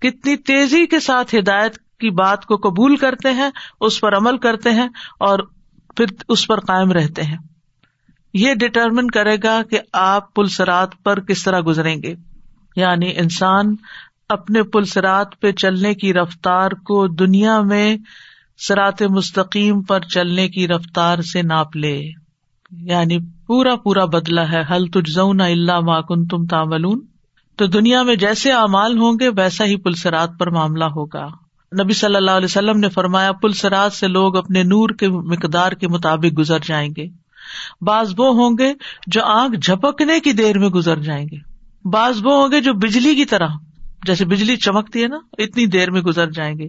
A: کتنی تیزی کے ساتھ ہدایت کی بات کو قبول کرتے ہیں، اس پر عمل کرتے ہیں اور پھر اس پر قائم رہتے ہیں۔ یہ ڈٹرمن کرے گا کہ آپ پلسرات پر کس طرح گزریں گے۔ یعنی انسان اپنے پلسرات پہ چلنے کی رفتار کو دنیا میں سرات مستقیم پر چلنے کی رفتار سے ناپ لے۔ یعنی پورا پورا بدلا ہے۔ حل تجز اللہ ماکن تم تاملون تو دنیا میں جیسے اعمال ہوں گے، ویسا ہی پلسرات پر معاملہ ہوگا۔ نبی صلی اللہ علیہ وسلم نے فرمایا پلسرات سے لوگ اپنے نور کے مقدار کے مطابق گزر جائیں گے۔ بعض وہ ہوں گے جو آنکھ جھپکنے کی دیر میں گزر جائیں گے۔ بعض وہ ہوں گے جو بجلی کی طرح، جیسے بجلی چمکتی ہے نا، اتنی دیر میں گزر جائیں گے۔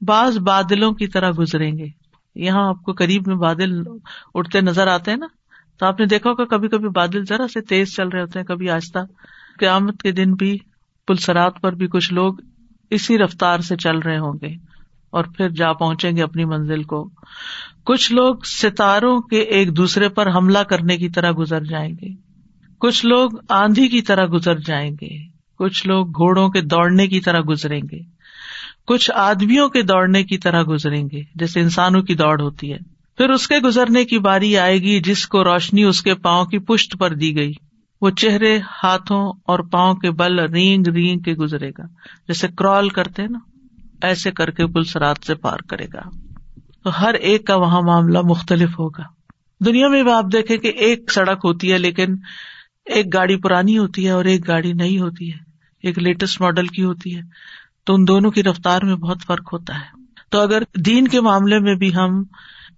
A: بعض بادلوں کی طرح گزریں گے۔ یہاں آپ کو قریب میں بادل اٹھتے نظر آتے ہیں نا۔ تو آپ نے دیکھا ہوگا کبھی کبھی بادل ذرا سے تیز چل رہے ہوتے ہیں، کبھی آہستہ۔ قیامت کے دن بھی پلسرات پر بھی کچھ لوگ اسی رفتار سے چل رہے ہوں گے۔ اور پھر جا پہنچیں گے اپنی منزل کو۔ کچھ لوگ ستاروں کے ایک دوسرے پر حملہ کرنے کی طرح گزر جائیں گے۔ کچھ لوگ آندھی کی طرح گزر جائیں گے۔ کچھ لوگ گھوڑوں کے دوڑنے کی طرح گزریں گے۔ کچھ آدمیوں کے دوڑنے کی طرح گزریں گے، جیسے انسانوں کی دوڑ ہوتی ہے۔ پھر اس کے گزرنے کی باری آئے گی جس کو روشنی اس کے پاؤں کی پشت پر دی گئی۔ وہ چہرے، ہاتھوں اور پاؤں کے بل رینگ رینگ کے گزرے گا، جیسے کرال کرتے ہیں نا۔ ایسے کر کے پلس رات سے پار کرے گا۔ تو ہر ایک کا وہاں معاملہ مختلف ہوگا۔ دنیا میں بھی آپ دیکھیں کہ ایک سڑک ہوتی ہے لیکن ایک گاڑی پرانی ہوتی ہے اور ایک گاڑی نئی ہوتی ہے۔ ایک لیٹسٹ ماڈل کی ہوتی ہے۔ تو ان دونوں کی رفتار میں بہت فرق ہوتا ہے۔ تو اگر دین کے معاملے میں بھی ہم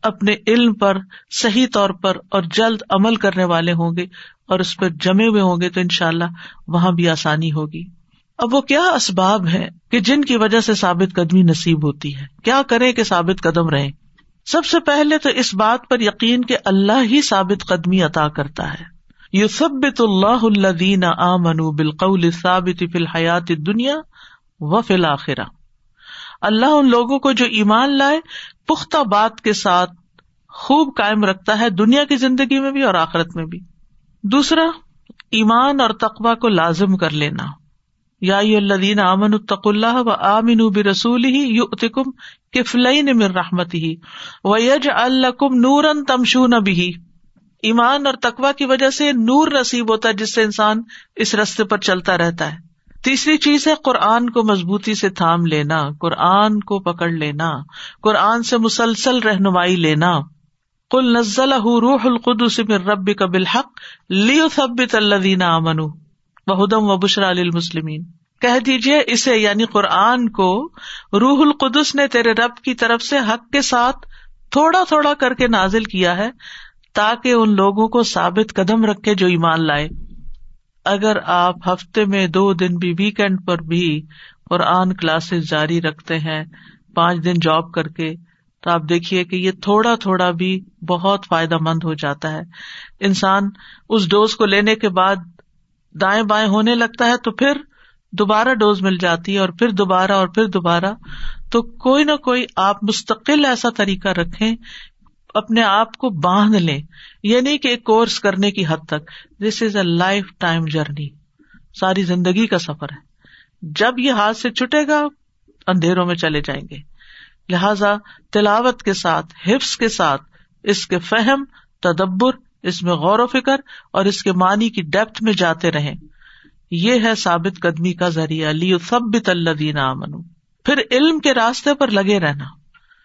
A: اپنے علم پر صحیح طور پر اور جلد عمل کرنے والے ہوں گے اور اس پر جمے ہوئے ہوں گے تو ان شاء اللہ وہاں بھی آسانی ہوگی۔ اب وہ کیا اسباب ہے کہ جن کی وجہ سے ثابت قدمی نصیب ہوتی ہے؟ کیا کرے کہ ثابت قدم رہے سب سے پہلے تو اس بات پر یقین کہ اللہ ہی ثابت قدمی عطا کرتا ہے۔ یو سبت اللہ الدین آ منو بالقول ثابت فی الحیات دنیا و فی الآخرہ اللہ ان لوگوں کو جو ایمان لائے، پختہ بات کے ساتھ خوب قائم رکھتا ہے دنیا کی زندگی میں بھی اور آخرت میں بھی۔ دوسرا، ایمان اور تقوا کو لازم کر لینا۔ یا الدین امن الطق اللہ و آمن بھی رسول ہی یو اتکم کفلین مر رحمت ہی و یج الکم نورن تمشو بھی ایمان اور تقوا کی وجہ سے نور نصیب ہوتا ہے جس سے انسان اس رستے پر چلتا رہتا ہے۔ تیسری چیز ہے قرآن کو مضبوطی سے تھام لینا، قرآن کو پکڑ لینا، قرآن سے مسلسل رہنمائی لینا۔ کل نزل روح القدس من رب کا بالحق لیو ثبت الذین آمنوا۔ وہدم و بشرا للمسلمین۔ کہہ دیجیے اسے یعنی قرآن کو، روح القدس نے تیرے رب کی طرف سے حق کے ساتھ تھوڑا تھوڑا کر کے نازل کیا ہے، تاکہ ان لوگوں کو ثابت قدم رکھے جو ایمان لائے۔ اگر آپ ہفتے میں دو دن بھی ویکینڈ پر بھی قرآن کلاسز جاری رکھتے ہیں، پانچ دن جاب کر کے، تو آپ دیکھیے کہ یہ تھوڑا تھوڑا بھی بہت فائدہ مند ہو جاتا ہے۔ انسان اس ڈوز کو لینے کے بعد دائیں بائیں ہونے لگتا ہے تو پھر دوبارہ ڈوز مل جاتی ہے اور پھر دوبارہ اور پھر دوبارہ۔ تو کوئی نہ کوئی آپ مستقل ایسا طریقہ رکھیں، اپنے آپ کو باندھ لیں یہ نہیں کہ ایک کورس کرنے کی حد تک۔ This is a lifetime journey ساری زندگی کا سفر ہے۔ جب یہ ہاتھ سے چھٹے گا، اندھیروں میں چلے جائیں گے۔ لہذا تلاوت کے ساتھ، حفظ کے ساتھ، اس کے فہم، تدبر اس میں غور و فکر اور اس کے معنی کی ڈیپتھ میں جاتے رہے یہ ہے ثابت قدمی کا ذریعہ۔ لی سب اللہ دینا امن پھر علم کے راستے پر لگے رہنا۔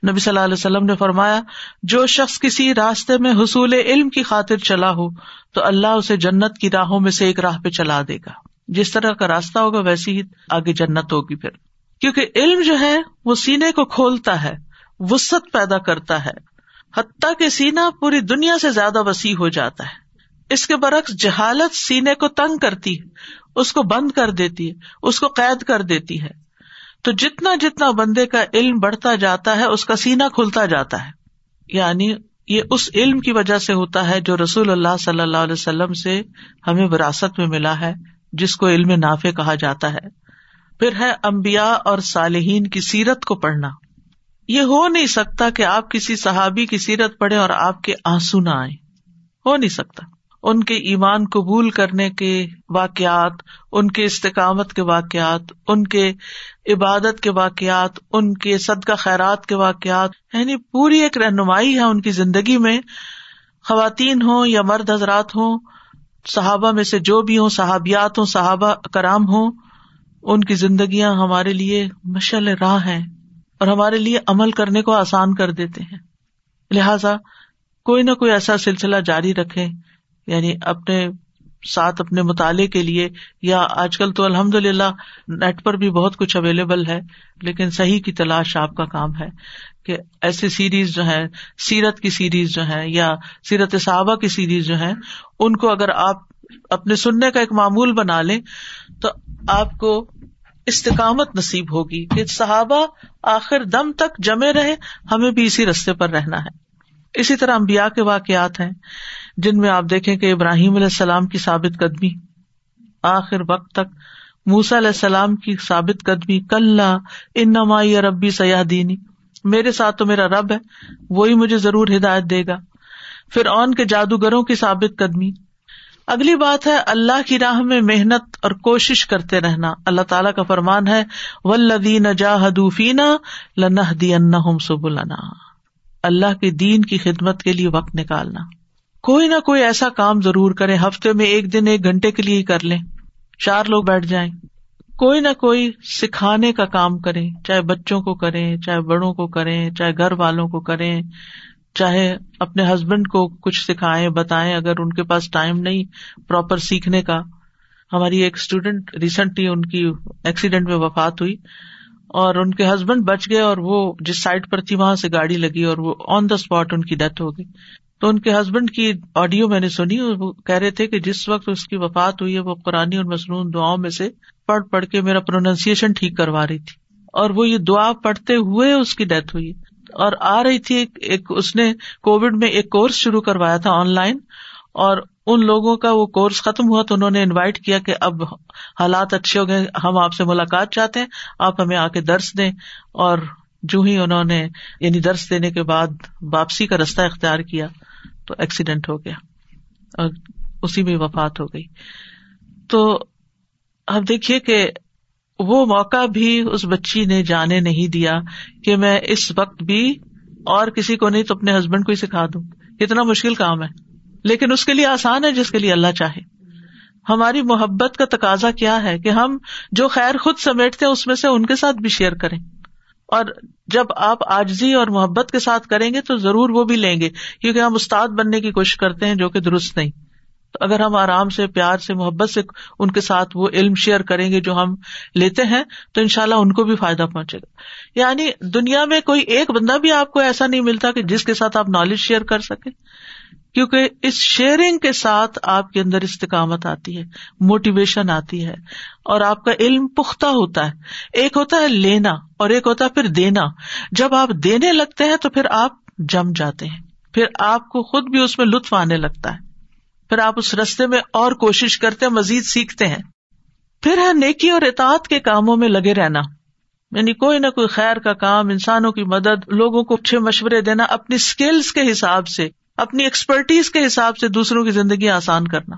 A: نبی صلی اللہ علیہ وسلم نے فرمایا، جو شخص کسی راستے میں حصول علم کی خاطر چلا ہو، تو اللہ اسے جنت کی راہوں میں سے ایک راہ پہ چلا دے گا۔ جس طرح کا راستہ ہوگا، ویسی ہی آگے جنت ہوگی پھر۔ کیونکہ علم جو ہے، وہ سینے کو کھولتا ہے وسط پیدا کرتا ہے۔ حتیٰ کہ سینا پوری دنیا سے زیادہ وسیع ہو جاتا ہے۔ اس کے برعکس جہالت سینے کو تنگ کرتی ہے، اس کو بند کر دیتی ہے، اس کو قید کر دیتی ہے۔ تو جتنا جتنا بندے کا علم بڑھتا جاتا ہے، اس کا سینا کھلتا جاتا ہے۔ یعنی یہ اس علم کی وجہ سے ہوتا ہے جو رسول اللہ صلی اللہ علیہ وسلم سے ہمیں وراثت میں ملا ہے، جس کو علم نافع کہا جاتا ہے۔ پھر ہے امبیا اور صالحین کی سیرت کو پڑھنا۔ یہ ہو نہیں سکتا کہ آپ کسی صحابی کی سیرت پڑھے اور آپ کے آنسو نہ آئے ہو نہیں سکتا۔ ان کے ایمان قبول کرنے کے واقعات، ان کے استقامت کے واقعات، ان کے عبادت کے واقعات، ان کے صدقہ خیرات کے واقعات۔ یعنی پوری ایک رہنمائی ہے ان کی زندگی میں۔ خواتین ہوں یا مرد حضرات ہوں، صحابہ میں سے جو بھی ہوں، صحابیات ہوں، صحابہ کرام ہوں، ان کی زندگیاں ہمارے لیے مشل راہ ہیں۔ اور ہمارے لیے عمل کرنے کو آسان کر دیتے ہیں۔ لہذا کوئی نہ کوئی ایسا سلسلہ جاری رکھے یعنی اپنے ساتھ، اپنے مطالعے کے لیے، یا آج کل تو الحمد للہ نیٹ پر بھی بہت کچھ اویلیبل ہے، لیکن صحیح کی تلاش آپ کا کام ہے کہ ایسی سیریز جو ہے سیرت کی سیریز جو ہے یا سیرت صحابہ کی سیریز جو ہے ان کو اگر آپ اپنے سننے کا ایک معمول بنا لیں، تو آپ کو استقامت نصیب ہوگی۔ کہ صحابہ آخر دم تک جمے رہے، ہمیں بھی اسی رستے پر رہنا ہے۔ اسی طرح امبیا کے واقعات ہیں، جن میں آپ دیکھیں کہ ابراہیم علیہ السلام کی ثابت قدمی، آخر وقت تک موسا علیہ السلام کی ثابت قدمی کل ان یا ربی سیاح دینی میرے ساتھ تو میرا رب ہے، وہی مجھے ضرور ہدایت دے گا۔ پھر اون کے جادوگروں کی ثابت قدمی اگلی بات ہے، اللہ کی راہ میں محنت اور کوشش کرتے رہنا۔ اللہ تعالیٰ کا فرمان ہے ولدین جاہدوفینا لنح دی سبلنا۔ اللہ کے دین کی خدمت کے لیے وقت نکالنا۔ کوئی نہ کوئی ایسا کام ضرور کرے ہفتے میں ایک دن ایک گھنٹے کے لیے ہی کر لیں۔ چار لوگ بیٹھ جائیں۔ کوئی نہ کوئی سکھانے کا کام کریں، چاہے بچوں کو کریں، چاہے بڑوں کو کریں، چاہے گھر والوں کو کریں۔ چاہے اپنے ہسبینڈ کو کچھ سکھائیں، بتائیں، اگر ان کے پاس ٹائم نہیں پراپر سیکھنے کا۔ ہماری ایک اسٹوڈینٹ ریسنٹلی ان کی ایکسیڈینٹ میں وفات ہوئی اور ان کے ہسبینڈ بچ گئے اور وہ جس سائڈ پر تھی، وہاں سے گاڑی لگی اور وہ آن دا اسپاٹ ان کی ڈیتھ ہو گئی۔ تو ان کے ہسبینڈ کی آڈیو میں نے سنی، وہ کہہ رہے تھے کہ جس وقت اس کی وفات ہوئی ہے، وہ قرآن اور مصنون دعاؤں میں سے پڑھ پڑھ کے میرا پروننسیشن ٹھیک کروا رہی تھی۔ اور وہ یہ دعا پڑھتے ہوئے اس کی ڈیتھ ہوئی۔ اور آ رہی تھی ایک اس نے کووڈ میں ایک کورس شروع کروایا تھا آن لائن اور ان لوگوں کا وہ کورس ختم ہوا تو انہوں نے انوائٹ کیا کہ اب حالات اچھے ہو گئے، ہم آپ سے ملاقات چاہتے ہیں، آپ ہمیں آ کے درس دیں۔ اور جو ہی انہوں نے یعنی درس دینے کے بعد واپسی کا رستہ اختیار کیا تو ایکسیڈینٹ ہو گیا اور اسی میں وفات ہو گئی۔ تو اب دیکھیے کہ وہ موقع بھی اس بچی نے جانے نہیں دیا کہ میں اس وقت بھی اور کسی کو نہیں تو اپنے ہسبینڈ کو ہی سکھا دوں۔ کتنا مشکل کام ہے۔ لیکن اس کے لیے آسان ہے جس کے لیے اللہ چاہے۔ ہماری محبت کا تقاضا کیا ہے کہ ہم جو خیر خود سمیٹتے ہیں اس میں سے ان کے ساتھ بھی شیئر کریں۔ اور جب آپ آجزی اور محبت کے ساتھ کریں گے تو ضرور وہ بھی لیں گے، کیونکہ ہم استاد بننے کی کوشش کرتے ہیں جو کہ درست نہیں۔ تو اگر ہم آرام سے، پیار سے، محبت سے ان کے ساتھ وہ علم شیئر کریں گے جو ہم لیتے ہیں، تو ان شاء اللہ ان کو بھی فائدہ پہنچے گا۔ یعنی دنیا میں کوئی ایک بندہ بھی آپ کو ایسا نہیں ملتا کہ جس کے ساتھ آپ نالج شیئر کر سکیں۔ کیونکہ اس شیئرنگ کے ساتھ آپ کے اندر استقامت آتی ہے موٹیویشن آتی ہے، اور آپ کا علم پختہ ہوتا ہے۔ ایک ہوتا ہے لینا اور ایک ہوتا ہے پھر دینا۔ جب آپ دینے لگتے ہیں تو پھر آپ جم جاتے ہیں۔ پھر آپ کو خود بھی اس میں لطف آنے لگتا ہے۔ پھر آپ اس رستے میں اور کوشش کرتے مزید سیکھتے ہیں۔ پھر ہے، نیکی اور اطاعت کے کاموں میں لگے رہنا۔ یعنی کوئی نہ کوئی خیر کا کام، انسانوں کی مدد، لوگوں کو اچھے مشورے دینا، اپنی اسکلس کے حساب سے، اپنی ایکسپرٹیز کے حساب سے دوسروں کی زندگی آسان کرنا۔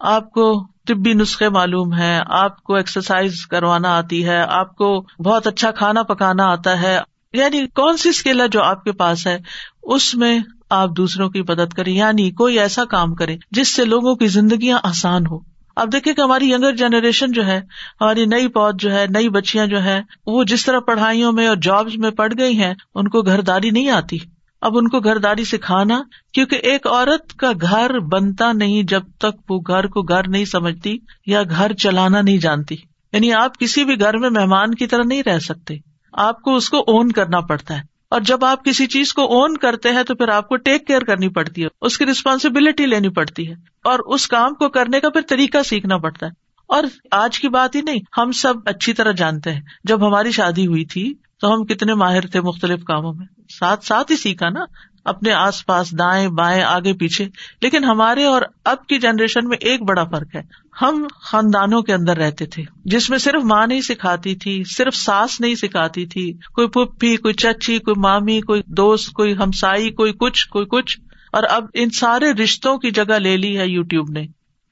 A: آپ کو طبی نسخے معلوم ہے آپ کو ایکسرسائز کروانا آتی ہے، آپ کو بہت اچھا کھانا پکانا آتا ہے۔ یعنی کون سی اسکل ہے جو آپ کے پاس ہے؟ اس میں آپ دوسروں کی مدد کریں یعنی کوئی ایسا کام کرے جس سے لوگوں کی زندگیاں آسان ہو اب دیکھیں کہ ہماری یگر جنریشن جو ہے، ہماری نئی پود جو ہے، نئی بچیاں جو ہے وہ جس طرح پڑھائیوں میں اور جابس میں پڑ گئی ہیں، ان کو گھر داری نہیں آتی۔ اب ان کو گھر داری سکھانا، کیونکہ ایک عورت کا گھر بنتا نہیں جب تک وہ گھر کو گھر نہیں سمجھتی یا گھر چلانا نہیں جانتی۔ یعنی آپ کسی بھی گھر میں مہمان کی طرح نہیں رہ سکتے۔ آپ کو اس کو اون کرنا پڑتا ہے۔ اور جب آپ کسی چیز کو اون کرتے ہیں تو پھر آپ کو ٹیک کیئر کرنی پڑتی ہے، اس کی ریسپانسبلٹی لینی پڑتی ہے۔ اور اس کام کو کرنے کا پھر طریقہ سیکھنا پڑتا ہے۔ اور آج کی بات ہی نہیں، ہم سب اچھی طرح جانتے ہیں۔ جب ہماری شادی ہوئی تھی تو ہم کتنے ماہر تھے مختلف کاموں میں۔ ساتھ ساتھ ہی سیکھا نا۔ اپنے آس پاس دائیں بائیں آگے پیچھے۔ لیکن ہمارے اور اب کی جنریشن میں ایک بڑا فرق ہے۔ ہم خاندانوں کے اندر رہتے تھے، جس میں صرف ماں نہیں سکھاتی تھی، صرف ساس نہیں سکھاتی تھی۔ کوئی پپھی کوئی چچی، کوئی مامی، کوئی دوست، کوئی ہمسائی، کوئی کچھ کوئی کچھ۔ اور اب ان سارے رشتوں کی جگہ لے لی ہے یو ٹیوب نے۔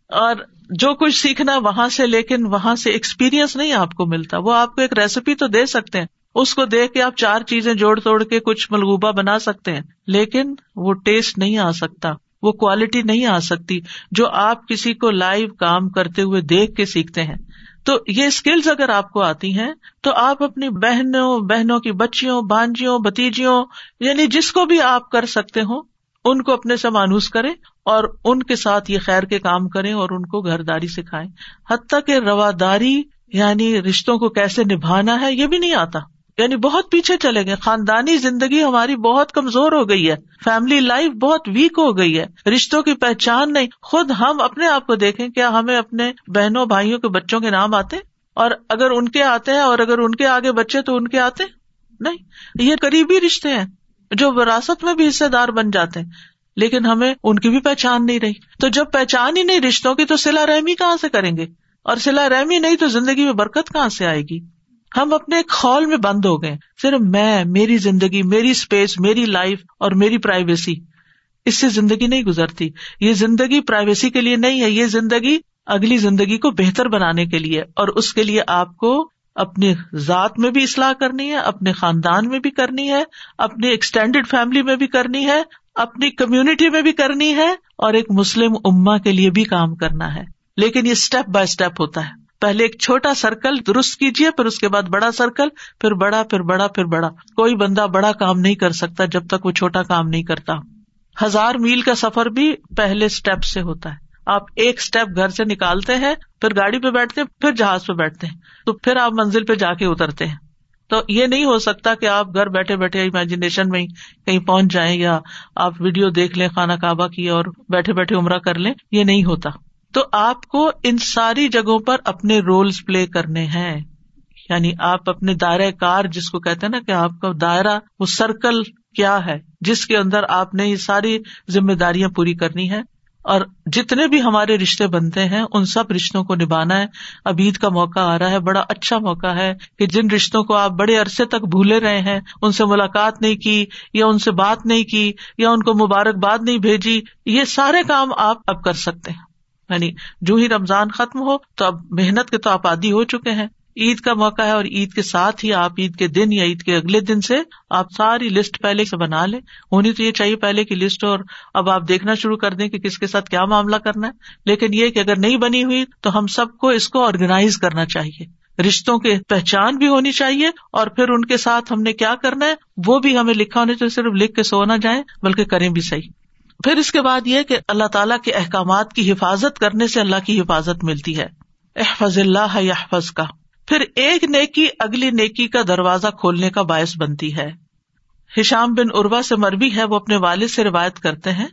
A: اور جو کچھ سیکھنا وہاں سے، لیکن وہاں سے ایکسپیرئنس نہیں آپ کو ملتا۔ وہ آپ کو ایک ریسیپی تو دے سکتے ہیں۔ اس کو دیکھ کے آپ چار چیزیں جوڑ توڑ کے کچھ ملغوبہ بنا سکتے ہیں، لیکن وہ ٹیسٹ نہیں آ سکتا، وہ کوالٹی نہیں آ سکتی جو آپ کسی کو لائیو کام کرتے ہوئے دیکھ کے سیکھتے ہیں۔ تو یہ اسکلز اگر آپ کو آتی ہیں، تو آپ اپنی بہنوں بہنوں کی بچیوں بانجیوں بتیجیوں یعنی جس کو بھی آپ کر سکتے ہو ان کو اپنے سے مانوس کریں اور ان کے ساتھ یہ خیر کے کام کریں اور ان کو گھر داری سکھائیں۔ حتیٰ کہ رواداری یعنی رشتوں کو کیسے نبھانا ہے، یہ بھی نہیں آتا۔ یعنی بہت پیچھے چلے گئے۔ خاندانی زندگی ہماری بہت کمزور ہو گئی ہے۔ فیملی لائف بہت ویک ہو گئی ہے۔ رشتوں کی پہچان نہیں۔ خود ہم اپنے آپ کو دیکھیں کیا ہمیں اپنے بہنوں، بھائیوں کے بچوں کے نام آتے؟ اور اگر ان کے آتے ہیں اور اگر ان کے آگے بچے تو ان کے آتے؟ نہیں۔ یہ قریبی رشتے ہیں جو وراثت میں بھی حصے دار بن جاتے ہیں، لیکن ہمیں ان کی بھی پہچان نہیں رہی۔ تو جب پہچان ہی نہیں رشتوں کی تو سلا رحمی کہاں سے کریں گے؟ اور سلا رحمی نہیں تو زندگی میں برکت کہاں سے آئے گی؟ ہم اپنے ایک خال میں بند ہو گئے۔ صرف میں، میری زندگی، میری اسپیس میری لائف اور میری پرائیویسی اس سے زندگی نہیں گزرتی۔ یہ زندگی پرائیویسی کے لیے نہیں ہے، یہ زندگی اگلی زندگی کو بہتر بنانے کے لیے۔ اور اس کے لیے آپ کو اپنی ذات میں بھی اصلاح کرنی ہے، اپنے خاندان میں بھی کرنی ہے اپنی ایکسٹینڈیڈ فیملی میں بھی کرنی ہے، اپنی کمیونٹی میں بھی کرنی ہے اور ایک مسلم اما کے لیے بھی کام کرنا ہے۔ لیکن یہ اسٹیپ بائی اسٹیپ ہوتا ہے۔ پہلے ایک چھوٹا سرکل درست کیجیے پھر اس کے بعد بڑا سرکل، پھر بڑا پھر بڑا پھر بڑا۔ کوئی بندہ بڑا کام نہیں کر سکتا جب تک وہ چھوٹا کام نہیں کرتا۔ ہزار میل کا سفر بھی پہلے اسٹیپ سے ہوتا ہے۔ آپ ایک اسٹیپ گھر سے نکالتے ہیں، پھر گاڑی پہ بیٹھتے ہیں، پھر جہاز پہ بیٹھتے ہیں۔ تو پھر آپ منزل پہ جا کے اترتے ہیں۔ تو یہ نہیں ہو سکتا کہ آپ گھر بیٹھے بیٹھے امیجنیشن میں کہیں پہنچ جائیں یا آپ ویڈیو دیکھ لیں، خانہ کعبہ کی اور بیٹھے بیٹھے عمرہ کر لیں۔ یہ نہیں ہوتا۔ تو آپ کو ان ساری جگہوں پر اپنے رولس پلے کرنے ہیں۔ یعنی آپ اپنے دائرۂ کار جس کو کہتے ہیں نا کہ آپ کا دائرہ وہ سرکل کیا ہے، جس کے اندر آپ نے یہ ساری ذمہ داریاں پوری کرنی ہے اور جتنے بھی ہمارے رشتے بنتے ہیں، ان سب رشتوں کو نبھانا ہے۔ اب عید کا موقع آ رہا ہے، بڑا اچھا موقع ہے کہ جن رشتوں کو آپ بڑے عرصے تک بھولے رہے ہیں، ان سے ملاقات نہیں کی، یا ان سے بات نہیں کی، یا ان کو مبارکباد نہیں بھیجی، یہ سارے کام آپ اب کر سکتے ہیں۔ یعنی جو ہی رمضان ختم ہو تو اب محنت کے تو آپ آدی ہو چکے ہیں۔ عید کا موقع ہے اور عید کے ساتھ ہی آپ عید کے دن یا عید کے اگلے دن سے آپ ساری لسٹ پہلے سے بنا لیں۔ ہونی تو یہ چاہیے پہلے کی لسٹ اور اب آپ دیکھنا شروع کر دیں کہ کس کے ساتھ کیا معاملہ کرنا ہے۔ لیکن یہ کہ اگر نہیں بنی ہوئی تو ہم سب کو اس کو آرگنائز کرنا چاہیے۔ رشتوں کے پہچان بھی ہونی چاہیے اور پھر ان کے ساتھ ہم نے کیا کرنا ہے وہ بھی ہمیں لکھا ہونے چاہیے، صرف لکھ کے سو نہ جائیں، بلکہ کریں بھی صحیح۔ پھر اس کے بعد یہ کہ اللہ تعالیٰ کے احکامات کی حفاظت کرنے سے اللہ کی حفاظت ملتی ہے۔ احفظ اللہ یحفظ کا پھر ایک نیکی اگلی نیکی کا دروازہ کھولنے کا باعث بنتی ہے۔ ہشام بن اروا سے مربی ہے، وہ اپنے والد سے روایت کرتے ہیں۔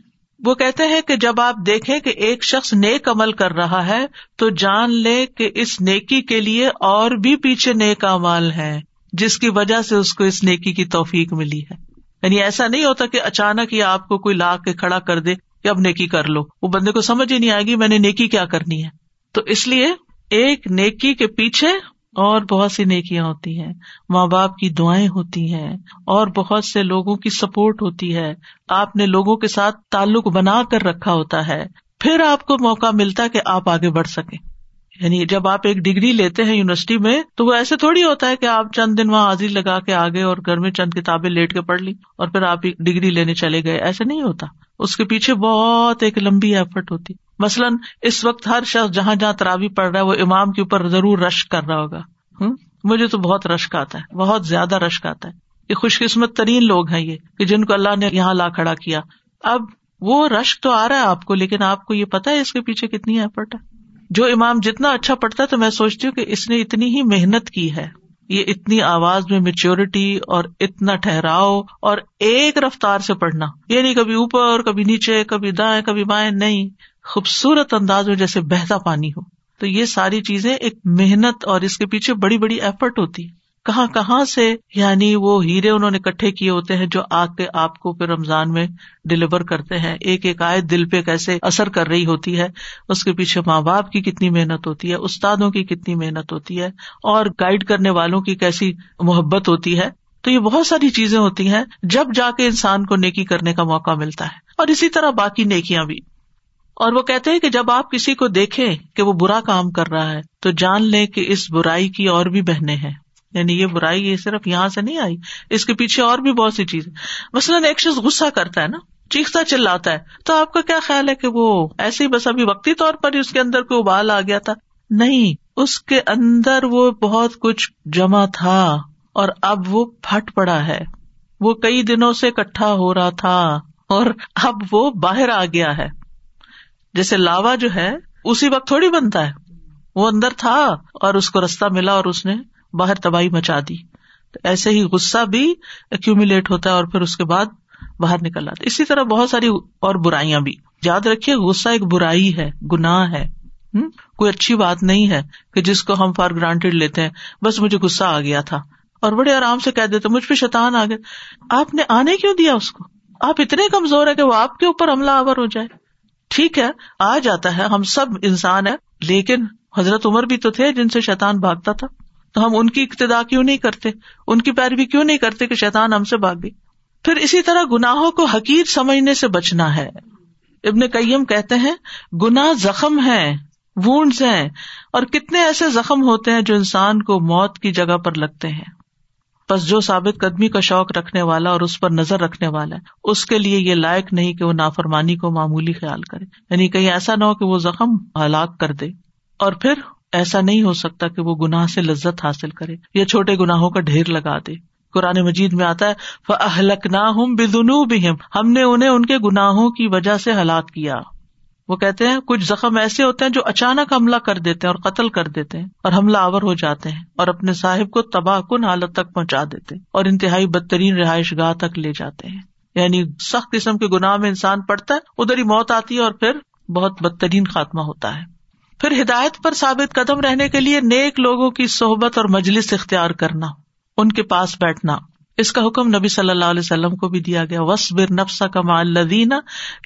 A: وہ کہتے ہیں کہ جب آپ دیکھیں کہ ایک شخص نیک عمل کر رہا ہے، تو جان لے کہ اس نیکی کے لیے اور بھی پیچھے نیک امال ہے جس کی وجہ سے اس کو اس نیکی کی توفیق ملی ہے۔ یعنی ایسا نہیں ہوتا کہ اچانک ہی آپ کو کوئی لا کے کھڑا کر دے کہ اب نیکی کر لو۔ وہ بندے کو سمجھ ہی نہیں آئے گی، میں نے نیکی کیا کرنی ہے۔ تو اس لیے ایک نیکی کے پیچھے اور بہت سی نیکیاں ہوتی ہیں۔ ماں باپ کی دعائیں ہوتی ہیں اور بہت سے لوگوں کی سپورٹ ہوتی ہے۔ آپ نے لوگوں کے ساتھ تعلق بنا کر رکھا ہوتا ہے۔ پھر آپ کو موقع ملتا کہ آپ آگے بڑھ سکیں۔ یعنی جب آپ ایک ڈگری لیتے ہیں یونیورسٹی میں تو وہ ایسے تھوڑی ہوتا ہے کہ آپ چند دن وہاں حاضری لگا کے آگے اور گھر میں چند کتابیں لیٹ کے پڑھ لی اور پھر آپ ڈگری لینے چلے گئے۔ ایسے نہیں ہوتا۔ اس کے پیچھے بہت ایک لمبی ایفرٹ ہوتی۔ مثلاً اس وقت ہر شخص جہاں جہاں ترابی پڑ رہا ہے وہ امام کے اوپر ضرور رش کر رہا ہوگا۔ ہوں مجھے تو بہت رشک آتا ہے۔ بہت زیادہ رشک آتا ہے۔ یہ خوش قسمت ترین لوگ ہیں یہ کہ جن کو اللہ نے یہاں لا کھڑا کیا۔ اب وہ رشک تو آ رہا ہے آپ کو، لیکن آپ کو یہ پتا ہے اس کے پیچھے کتنی ایفرٹ ہے۔ جو امام جتنا اچھا پڑھتا ہے تو میں سوچتی ہوں کہ اس نے اتنی ہی محنت کی ہے۔ یہ اتنی آواز میں میچیورٹی اور اتنا ٹھہراؤ اور ایک رفتار سے پڑھنا۔ یہ نہیں کبھی اوپر، کبھی نیچے، کبھی دائیں، کبھی بائیں، نہیں۔ خوبصورت انداز میں جیسے بہتا پانی ہو۔ تو یہ ساری چیزیں ایک محنت اور اس کے پیچھے بڑی بڑی ایفرٹ ہوتی۔ ہے کہاں کہاں سے یعنی وہ ہیرے انہوں نے کٹھے کیے ہوتے ہیں جو آ کے آپ کو پھر رمضان میں ڈلیور کرتے ہیں۔ ایک ایک آئے دل پہ کیسے اثر کر رہی ہوتی ہے۔ اس کے پیچھے ماں باپ کی کتنی محنت ہوتی ہے، استادوں کی کتنی محنت ہوتی ہے اور گائڈ کرنے والوں کی کیسی محبت ہوتی ہے۔ تو یہ بہت ساری چیزیں ہوتی ہیں جب جا کے انسان کو نیکی کرنے کا موقع ملتا ہے۔ اور اسی طرح باقی نیکیاں بھی۔ اور وہ کہتے ہیں کہ جب آپ کسی کو دیکھیں کہ وہ برا کام کر رہا ہے تو جان لیں کہ اس برائی کی اور بھی بہنیں ہیں۔ یعنی یہ برائی یہ صرف یہاں سے نہیں آئی، اس کے پیچھے اور بھی بہت سی چیزیں۔ مثلاً ایک شخص غصہ کرتا ہے نا، چیختا چلاتا ہے، تو آپ کا کیا خیال ہے کہ وہ ایسے ہی بس ابھی وقتی طور پر اس کے اندر کوئی ابال آ گیا تھا؟ نہیں، اس کے اندر وہ بہت کچھ جمع تھا اور اب وہ پھٹ پڑا ہے۔ وہ کئی دنوں سے اکٹھا ہو رہا تھا اور اب وہ باہر آ گیا ہے۔ جیسے لاوا جو ہے، اسی وقت تھوڑی بنتا ہے۔ وہ اندر تھا اور اس کو رستہ ملا اور اس نے باہر تباہی مچا دی۔ تو ایسے ہی غصہ بھی ایکومولیٹ ہوتا ہے اور پھر اس کے بعد باہر نکل آتا اسی طرح بہت ساری اور برائیاں بھی۔ یاد رکھیے، غصہ ایک برائی ہے، گناہ ہے۔ کوئی اچھی بات نہیں ہے کہ جس کو ہم فار گرانٹیڈ لیتے ہیں، بس مجھے غصہ آ گیا تھا۔ اور بڑے آرام سے کہہ دیتے، مجھ پہ شیطان آ گیا۔ آپ نے آنے کیوں دیا اس کو؟ آپ اتنے کمزور ہے کہ وہ آپ کے اوپر حملہ آور ہو جائے۔ ٹھیک ہے، آ جاتا ہے۔ ہم سب انسان ہے لیکن حضرت عمر بھی تو تھے جن سے شیتان بھاگتا تھا۔ تو ہم ان کی ابتدا کیوں نہیں کرتے؟ ان کی پیروی کیوں نہیں کرتے کہ شیتان ہم سے بھاگ گئی پھر اسی طرح گناہوں کو حقیق سمجھنے سے بچنا ہے۔ ابن کئیم کہتے ہیں گنا زخم ہے وونڈز ہیں، اور کتنے ایسے زخم ہوتے ہیں جو انسان کو موت کی جگہ پر لگتے ہیں۔ بس جو ثابت قدمی کا شوق رکھنے والا اور اس پر نظر رکھنے والا ہے، اس کے لیے یہ لائق نہیں کہ وہ نافرمانی کو معمولی خیال کرے۔ یعنی کہیں ایسا نہ ہو کہ وہ زخم ہلاک کر دے۔ اور پھر ایسا نہیں ہو سکتا کہ وہ گناہ سے لذت حاصل کرے یا چھوٹے گناہوں کا ڈھیر لگا دے۔ قرآن مجید میں آتا ہے اہلک نہ ہم نے انہیں ان کے گناہوں کی وجہ سے ہلاک کیا۔ وہ کہتے ہیں، کچھ زخم ایسے ہوتے ہیں جو اچانک حملہ کر دیتے ہیں اور قتل کر دیتے ہیں اور حملہ آور ہو جاتے ہیں اور اپنے صاحب کو تباہ کن حالت تک پہنچا دیتے اور انتہائی بدترین رہائش گاہ تک لے جاتے ہیں۔ یعنی سخت قسم کے گناہ میں انسان پڑتا ہے، ادھر ہی موت آتی ہے اور پھر بہت بدترین خاتمہ ہوتا ہے۔ پھر ہدایت پر ثابت قدم رہنے کے لیے نیک لوگوں کی صحبت اور مجلس اختیار کرنا، ان کے پاس بیٹھنا۔ اس کا حکم نبی صلی اللہ علیہ وسلم کو بھی دیا گیا۔ وسبر نفسا کما الدین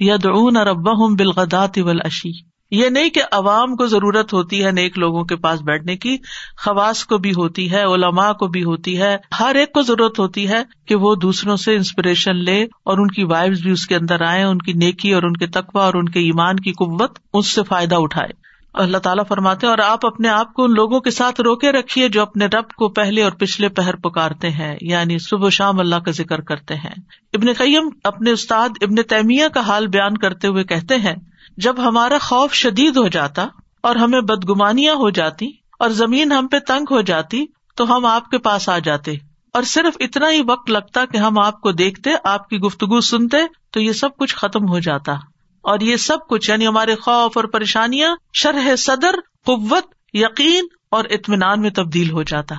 A: ید اون اربا بالغدات اشی یہ نہیں کہ عوام کو ضرورت ہوتی ہے نیک لوگوں کے پاس بیٹھنے کی، خواص کو بھی ہوتی ہے، علماء کو بھی ہوتی ہے۔ ہر ایک کو ضرورت ہوتی ہے کہ وہ دوسروں سے انسپریشن لے اور ان کی وائبس بھی اس کے اندر آئے ان کی نیکی اور ان کے تقوا اور ان کے ایمان کی قوت اس سے فائدہ اٹھائے۔ اللہ تعالیٰ فرماتے اور آپ اپنے آپ کو ان لوگوں کے ساتھ روکے رکھیے جو اپنے رب کو پہلے اور پچھلے پہر پکارتے ہیں یعنی صبح شام اللہ کا ذکر کرتے ہیں۔ ابن قیم اپنے استاد ابن تیمیہ کا حال بیان کرتے ہوئے کہتے ہیں، جب ہمارا خوف شدید ہو جاتا اور ہمیں بدگمانیاں ہو جاتی اور زمین ہم پہ تنگ ہو جاتی تو ہم آپ کے پاس آ جاتے۔ اور صرف اتنا ہی وقت لگتا کہ ہم آپ کو دیکھتے، آپ کی گفتگو سنتے تو یہ سب کچھ ختم ہو جاتا۔ اور یہ سب کچھ یعنی ہمارے خوف اور پریشانیاں شرح صدر، قوت، یقین اور اطمینان میں تبدیل ہو جاتا۔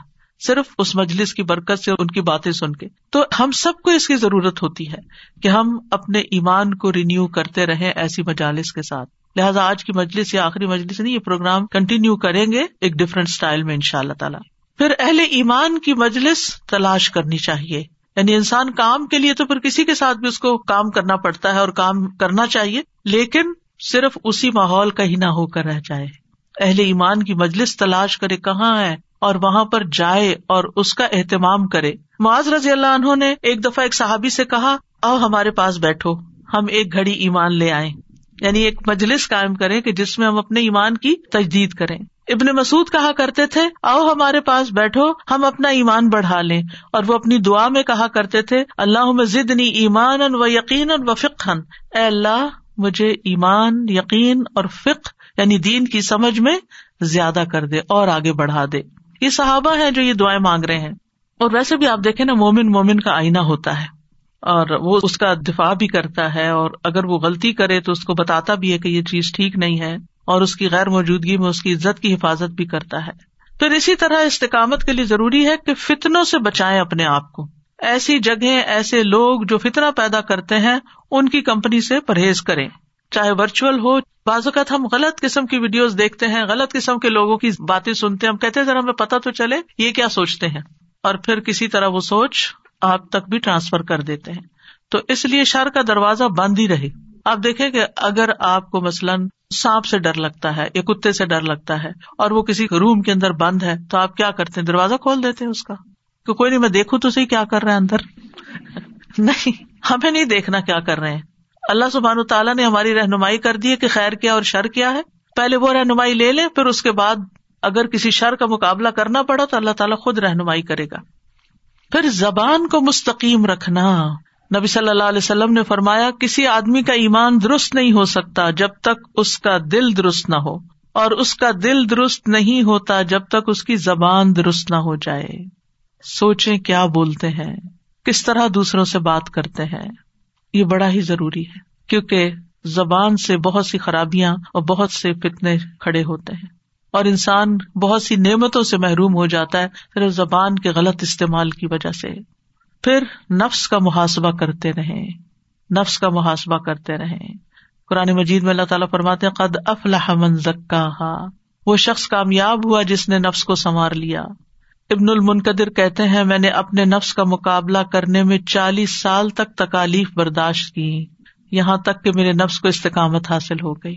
A: صرف اس مجلس کی برکت سے ان کی باتیں سن کے۔ تو ہم سب کو اس کی ضرورت ہوتی ہے کہ ہم اپنے ایمان کو رینیو کرتے رہے ایسی مجالس کے ساتھ۔ لہٰذا آج کی مجلس یا آخری مجلس نہیں، یہ پروگرام کنٹینیو کریں گے ایک ڈفرنٹ اسٹائل میں ان شاء اللہ تعالیٰ۔ پھر اہل ایمان کی مجلس تلاش کرنی چاہیے۔ یعنی انسان کام کے لیے تو پھر کسی کے ساتھ بھی اس کو کام کرنا پڑتا ہے اور کام کرنا چاہیے، لیکن صرف اسی ماحول کا ہی نہ ہو کر رہ جائے۔ اہل ایمان کی مجلس تلاش کرے کہاں ہے اور وہاں پر جائے اور اس کا اہتمام کرے۔ معاذ رضی اللہ انہوں نے ایک دفعہ ایک صحابی سے کہا او ہمارے پاس بیٹھو، ہم ایک گھڑی ایمان لے آئے یعنی ایک مجلس قائم کرے کہ جس میں ہم اپنے ایمان کی تجدید کریں۔ ابن مسعد کہا کرتے تھے، آؤ ہمارے پاس بیٹھو، ہم اپنا ایمان بڑھا لیں۔ اور وہ اپنی دعا میں کہا کرتے تھے اللہ میں ضدنی ایمان و یقین و فکن اے اللہ، مجھے ایمان، یقین اور فک یعنی دین کی سمجھ میں زیادہ کر دے اور آگے بڑھا دے۔ یہ صحابہ ہے جو یہ دعائیں مانگ رہے ہیں۔ اور ویسے بھی آپ دیکھیں نا، مومن مومن کا آئینہ ہوتا ہے۔ اور وہ اس کا دفاع بھی کرتا ہے اور اگر وہ غلطی کرے تو اس کو بتاتا بھی ہے کہ یہ چیز ٹھیک نہیں ہے۔ اور اس کی غیر موجودگی میں اس کی عزت کی حفاظت بھی کرتا ہے۔ پھر اسی طرح استقامت کے لیے ضروری ہے کہ فتنوں سے بچائیں اپنے آپ کو۔ ایسی جگہ ایسے لوگ جو فتنا پیدا کرتے ہیں، ان کی کمپنی سے پرہیز کریں۔ چاہے ورچوئل ہو، بعض اوقات ہم غلط قسم کی ویڈیوز دیکھتے ہیں، غلط قسم کے لوگوں کی باتیں سنتے ہیں، ہم کہتے ذرا ہمیں پتا تو چلے، یہ کیا سوچتے ہیں؟ اور پھر کسی طرح وہ سوچ آپ تک بھی ٹرانسفر کر دیتے ہیں۔ تو اس لیے شر کا دروازہ بند ہی رہے۔ آپ دیکھیں کہ اگر آپ کو مثلاً سانپ سے ڈر لگتا ہے، یا کتے سے ڈر لگتا ہے، اور وہ کسی روم کے اندر بند ہے، تو آپ کیا کرتے ہیں؟ دروازہ کھول دیتے ہیں اس کا۔ کہ کوئی نہیں، میں دیکھوں تو صحیح کیا کر رہے ہیں اندر۔ نہیں، ہمیں نہیں دیکھنا کیا کر رہے ہیں۔ اللہ سبحان تعالیٰ نے ہماری رہنمائی کر دی ہے کہ خیر کیا اور شر کیا ہے۔ پہلے وہ رہنمائی لے لے پھر اس کے بعد اگر کسی شر کا مقابلہ کرنا پڑا تو اللہ تعالیٰ خود رہنمائی کرے گا۔ پھر زبان کو مستقیم رکھنا۔ نبی صلی اللہ علیہ وسلم نے فرمایا، کسی آدمی کا ایمان درست نہیں ہو سکتا جب تک اس کا دل درست نہ ہو، اور اس کا دل درست نہیں ہوتا جب تک اس کی زبان درست نہ ہو جائے۔ سوچے کیا بولتے ہیں، کس طرح دوسروں سے بات کرتے ہیں۔ یہ بڑا ہی ضروری ہے، کیونکہ زبان سے بہت سی خرابیاں اور بہت سے فتنے کھڑے ہوتے ہیں۔ اور انسان بہت سی نعمتوں سے محروم ہو جاتا ہے صرف زبان کے غلط استعمال کی وجہ سے۔ پھر نفس کا محاسبہ کرتے رہے نفس کا محاسبہ کرتے رہے قرآن مجید میں اللہ تعالیٰ فرماتے قد افلاح من زکا وہ شخص کامیاب ہوا جس نے نفس کو سنوار لیا۔ ابن المنقدر کہتے ہیں، میں نے اپنے نفس کا مقابلہ کرنے میں چالیس سال تک تکالیف برداشت کی۔ یہاں تک کہ میرے نفس کو استقامت حاصل ہو گئی۔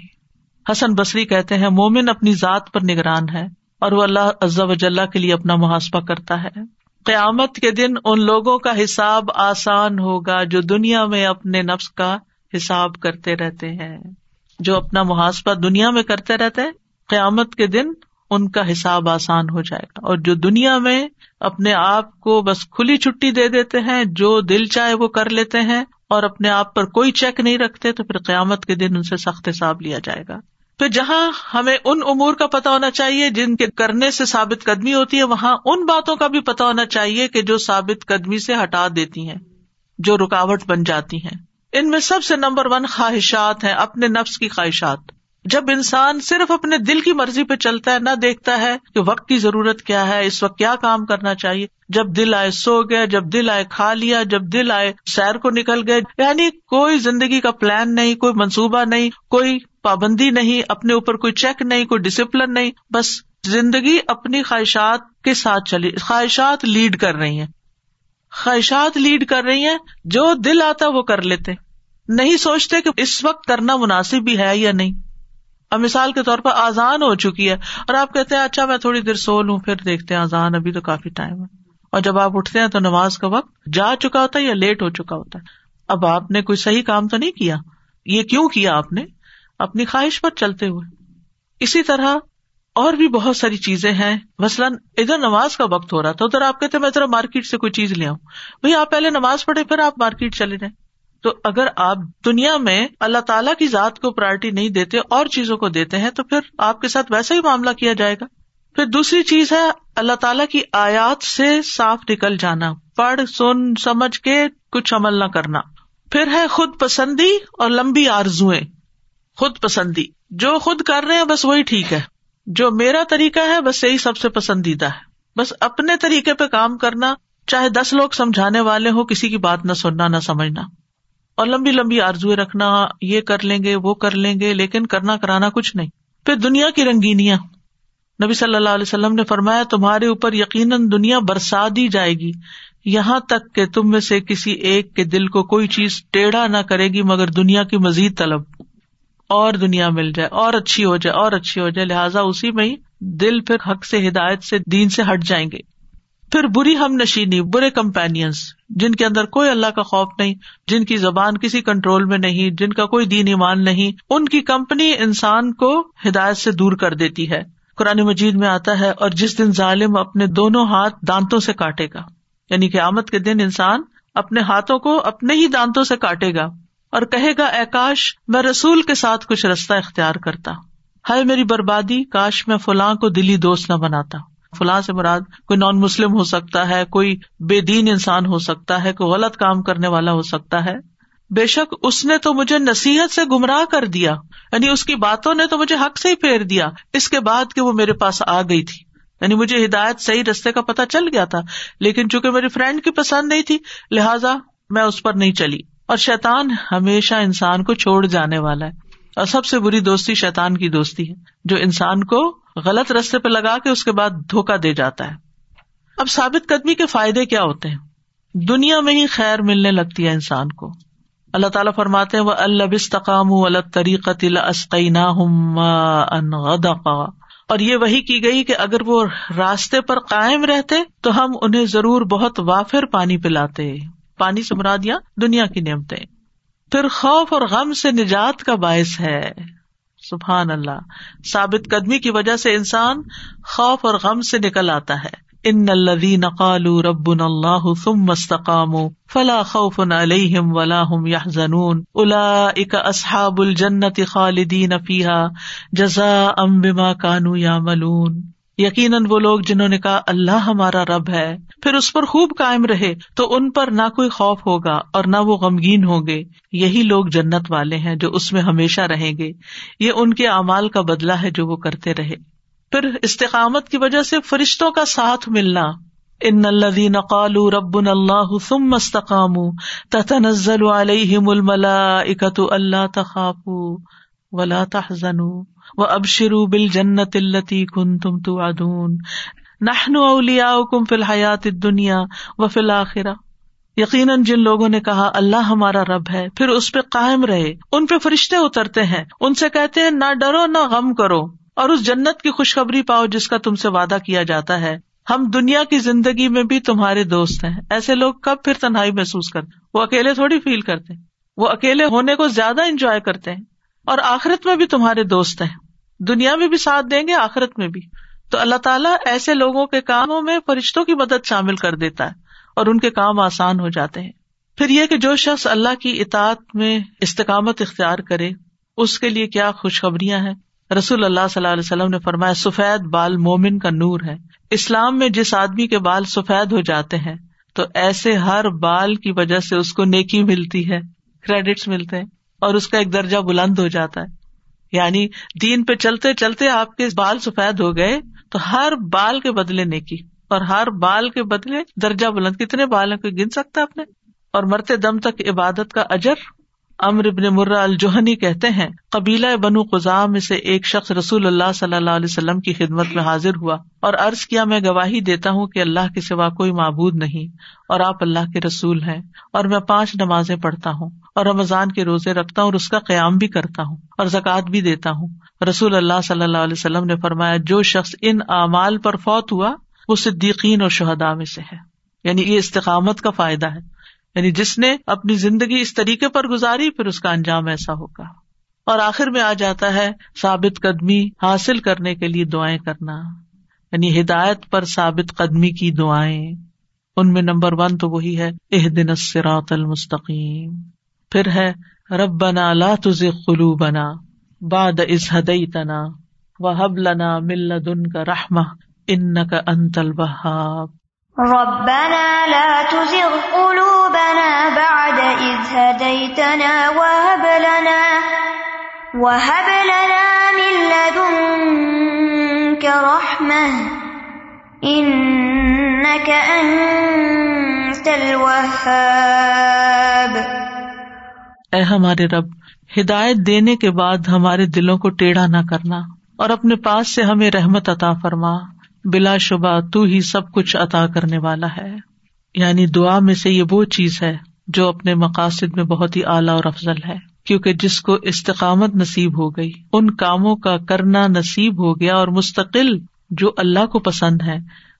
A: حسن بصری کہتے ہیں، مومن اپنی ذات پر نگران ہے اور وہ اللہ عزا وجاللہ کے لیے اپنا محاسبہ کرتا ہے۔ قیامت کے دن ان لوگوں کا حساب آسان ہوگا جو دنیا میں اپنے نفس کا حساب کرتے رہتے ہیں۔ جو اپنا محاسبہ دنیا میں کرتے رہتے قیامت کے دن ان کا حساب آسان ہو جائے گا۔ اور جو دنیا میں اپنے آپ کو بس کھلی چھٹی دے دیتے ہیں، جو دل چاہے وہ کر لیتے ہیں اور اپنے آپ پر کوئی چیک نہیں رکھتے، تو پھر قیامت کے دن ان سے سخت حساب لیا جائے گا۔ پھر جہاں ہمیں ان امور کا پتا ہونا چاہیے جن کے کرنے سے ثابت قدمی ہوتی ہے، وہاں ان باتوں کا بھی پتا ہونا چاہیے کہ جو ثابت قدمی سے ہٹا دیتی ہیں، جو رکاوٹ بن جاتی ہیں۔ ان میں سب سے نمبر ون خواہشات ہیں، اپنے نفس کی خواہشات۔ جب انسان صرف اپنے دل کی مرضی پہ چلتا ہے، نہ دیکھتا ہے کہ وقت کی ضرورت کیا ہے، اس وقت کیا کام کرنا چاہیے۔ جب دل آئے سو گیا جب دل آئے کھا لیا، جب دل آئے سیر کو نکل گئے یعنی کوئی زندگی کا پلان نہیں، کوئی منصوبہ نہیں، کوئی پابندی نہیں، اپنے اوپر کوئی چیک نہیں، کوئی ڈسپلن نہیں، بس زندگی اپنی خواہشات کے ساتھ چلی، خواہشات لیڈ کر رہی ہیں۔ خواہشات لیڈ کر رہی ہیں، جو دل آتا وہ کر لیتے۔ نہیں سوچتے کہ اس وقت کرنا مناسب بھی ہے یا نہیں۔ اب مثال کے طور پر آزان ہو چکی ہے اور آپ کہتے ہیں اچھا میں تھوڑی دیر سو لوں، پھر دیکھتے ہیں آزان ابھی تو کافی ٹائم ہے۔ اور جب آپ اٹھتے ہیں تو نماز کا وقت جا چکا ہوتا ہے یا لیٹ ہو چکا ہوتا ہے۔ اب آپ نے کوئی صحیح کام تو نہیں کیا؟ یہ کیوں کیا آپ نے؟ اپنی خواہش پر چلتے ہوئے۔ اسی طرح اور بھی بہت ساری چیزیں ہیں۔ مثلاً ادھر نماز کا وقت ہو رہا تھا، ادھر آپ کہتے میں ذرا مارکیٹ سے کوئی چیز لے آؤں۔ بھائی آپ پہلے نماز پڑھے پھر آپ مارکیٹ چلے جائیں۔ تو اگر آپ دنیا میں اللہ تعالیٰ کی ذات کو پرائرٹی نہیں دیتے، اور چیزوں کو دیتے ہیں، تو پھر آپ کے ساتھ ویسا ہی معاملہ کیا جائے گا۔ پھر دوسری چیز ہے، اللہ تعالیٰ کی آیات سے صاف نکل جانا، پڑھ، سن، سمجھ کے کچھ عمل نہ کرنا۔ پھر ہے خود پسندی اور لمبی آرزویں خود پسندی۔ جو خود کر رہے ہیں، بس وہی ٹھیک ہے۔ جو میرا طریقہ ہے، بس یہی سب سے پسندیدہ ہے۔ بس اپنے طریقے پہ کام کرنا، چاہے دس لوگ سمجھانے والے ہو کسی کی بات نہ سننا، نہ سمجھنا۔ اور لمبی لمبی آرزو رکھنا، یہ کر لیں گے، وہ کر لیں گے، لیکن کرنا کرانا کچھ نہیں۔ پھر دنیا کی رنگینیاں۔ نبی صلی اللہ علیہ وسلم نے فرمایا، تمہارے اوپر یقیناً دنیا برسا دی جائے گی۔ یہاں تک کہ تم میں سے کسی ایک کے دل کو کوئی چیز ٹیڑھا نہ کرے گی، مگر دنیا کی مزید طلب۔ اور دنیا مل جائے، اور اچھی ہو جائے، اور اچھی ہو جائے، لہٰذا اسی میں ہی دل پھر حق سے، ہدایت سے، دین سے ہٹ جائیں گے۔ پھر بری ہم نشینی برے کمپینئنس جن کے اندر کوئی اللہ کا خوف نہیں، جن کی زبان کسی کنٹرول میں نہیں، جن کا کوئی دین ایمان نہیں، ان کی کمپنی انسان کو ہدایت سے دور کر دیتی ہے۔ قرآن مجید میں آتا ہے، اور جس دن ظالم اپنے دونوں ہاتھ دانتوں سے کاٹے گا یعنی کہ آمد کے دن انسان اپنے ہاتھوں کو اپنے ہی دانتوں سے کاٹے گا۔ اور کہے گا، اے کاش، میں رسول کے ساتھ کچھ رستہ اختیار کرتا۔ ہے میری بربادی، کاش میں فلاں کو دلی دوست نہ بناتا۔ فلاں سے مراد کوئی نان مسلم ہو سکتا ہے، کوئی بے دین انسان ہو سکتا ہے، کوئی غلط کام کرنے والا ہو سکتا ہے۔ بے شک اس نے تو مجھے نصیحت سے گمراہ کر دیا یعنی اس کی باتوں نے تو مجھے حق سے ہی پھیر دیا، اس کے بعد کہ وہ میرے پاس آ گئی تھی۔ یعنی مجھے ہدایت صحیح رستے کا پتا چل گیا تھا، لیکن چونکہ میری فرینڈ کی پسند نہیں تھی، لہٰذا میں اس پر نہیں چلی۔ اور شیتان ہمیشہ انسان کو چھوڑ جانے والا ہے۔ اور سب سے بری دوستی شیتان کی دوستی ہے، جو انسان کو غلط رستے پہ لگا کے اس کے بعد دھوکا دے جاتا ہے۔ اب ثابت قدمی کے فائدے کیا ہوتے ہیں؟ دنیا میں ہی خیر ملنے لگتی ہے انسان کو۔ اللہ تعالیٰ فرماتے وہ البستقام الطریقت اور یہ وہی کی گئی کہ اگر وہ راستے پر قائم رہتے تو ہم انہیں ضرور بہت وافر پانی پلاتے۔ پانی سے مرادیاں دنیا کی نعمتیں۔ پھر خوف اور غم سے نجات کا باعث ہے۔ سبحان اللہ۔ ثابت قدمی کی وجہ سے انسان خوف اور غم سے نکل آتا ہے۔ ان الذين قالوا ربنا الله ثم استقاموا فلا خوف عليهم ولا هم يحزنون اولئك اصحاب الجنه خالدين فيها جزاء بما كانوا يعملون یقیناً وہ لوگ جنہوں نے کہا اللہ ہمارا رب ہے، پھر اس پر خوب قائم رہے تو ان پر نہ کوئی خوف ہوگا اور نہ وہ غمگین ہوں گے۔ یہی لوگ جنت والے ہیں جو اس میں ہمیشہ رہیں گے۔ یہ ان کے اعمال کا بدلا ہے جو وہ کرتے رہے۔ پھر استقامت کی وجہ سے فرشتوں کا ساتھ ملنا۔ ان الذين قالوا ربنا الله ثم استقاموا تتنزل عليهم الملائكة الا تخافوا ولا تحزنوا۔ وابشروا بالجنة التي كنتم توعدون. نحن اولياؤكم في الحياة الدنيا وفي الاخرة یقیناً جن لوگوں نے کہا، اللہ ہمارا رب ہے، پھر اس پہ قائم رہے، ان پہ فرشتے اترتے ہیں، ان سے کہتے ہیں، نہ ڈرو، نہ غم کرو، اور اس جنت کی خوشخبری پاؤ جس کا تم سے وعدہ کیا جاتا ہے۔ ہم دنیا کی زندگی میں بھی تمہارے دوست ہیں۔ ایسے لوگ کب پھر تنہائی محسوس کرتے؟ وہ اکیلے تھوڑی فیل کرتے۔ وہ اکیلے ہونے کو زیادہ انجوائے کرتے ہیں، اور آخرت میں بھی تمہارے دوست ہیں۔ دنیا میں بھی ساتھ دیں گے، آخرت میں بھی۔ تو اللہ تعالیٰ ایسے لوگوں کے کاموں میں فرشتوں کی مدد شامل کر دیتا ہے اور ان کے کام آسان ہو جاتے ہیں۔ پھر یہ کہ جو شخص اللہ کی اطاعت میں استقامت اختیار کرے، اس کے لیے کیا خوشخبریاں ہیں؟ رسول اللہ صلی اللہ علیہ وسلم نے فرمایا، سفید بال مومن کا نور ہے۔ اسلام میں جس آدمی کے بال سفید ہو جاتے ہیں، تو ایسے ہر بال کی وجہ سے اس کو نیکی ملتی ہے، کریڈٹس ملتے ہیں اور اس کا ایک درجہ بلند ہو جاتا ہے۔ یعنی دین پہ چلتے چلتے آپ کے بال سفید ہو گئے تو ہر بال کے بدلے نیکی اور ہر بال کے بدلے درجہ بلند کتنے بال ہیں؟ کوئی گن سکتا ہے اپنے؟ اور مرتے دم تک عبادت کا اجر؟ امر ابن مرا الجوہنی کہتے ہیں، قبیلہ بنو قزام میں سے ایک شخص رسول اللہ صلی اللہ علیہ وسلم کی خدمت میں حاضر ہوا اور عرض کیا، میں گواہی دیتا ہوں کہ اللہ کے سوا کوئی معبود نہیں اور آپ اللہ کے رسول ہیں اور میں پانچ نمازیں پڑھتا ہوں اور رمضان کے روزے رکھتا ہوں اور اس کا قیام بھی کرتا ہوں اور زکوٰۃ بھی دیتا ہوں۔ رسول اللہ صلی اللہ علیہ وسلم نے فرمایا، جو شخص ان اعمال پر فوت ہوا، وہ صدیقین اور شہدا میں سے ہے۔ یعنی یہ استقامت کا فائدہ ہے۔ یعنی جس نے اپنی زندگی اس طریقے پر گزاری، پھر اس کا انجام ایسا ہوگا۔ اور آخر میں آ جاتا ہے ثابت قدمی حاصل کرنے کے لیے دعائیں کرنا۔ یعنی ہدایت پر ثابت قدمی کی دعائیں۔ ان میں نمبر ون تو وہی ہے اح دن اسرات المستقیم۔ پھر ہے رب بنا لا تز قلو بنا باد از ہدئی تنا و حب لنا مل دن کا رحم ان کا انتل بہاب
C: ربنا لا تزغ قلوبنا بعد إذ هديتنا وهب لنا وهب لنا من لدنك رحمة إنك أنت الوهاب
A: اے ہمارے رب، ہدایت دینے کے بعد ہمارے دلوں کو ٹیڑھا نہ کرنا اور اپنے پاس سے ہمیں رحمت عطا فرما۔ بلا شبہ تو ہی سب کچھ عطا کرنے والا ہے۔ یعنی دعا میں سے یہ وہ چیز ہے جو اپنے مقاصد میں بہت ہی اعلیٰ اور افضل ہے، کیونکہ جس کو استقامت نصیب ہو گئی، ان کاموں کا کرنا نصیب ہو گیا اور مستقل جو اللہ کو پسند ہے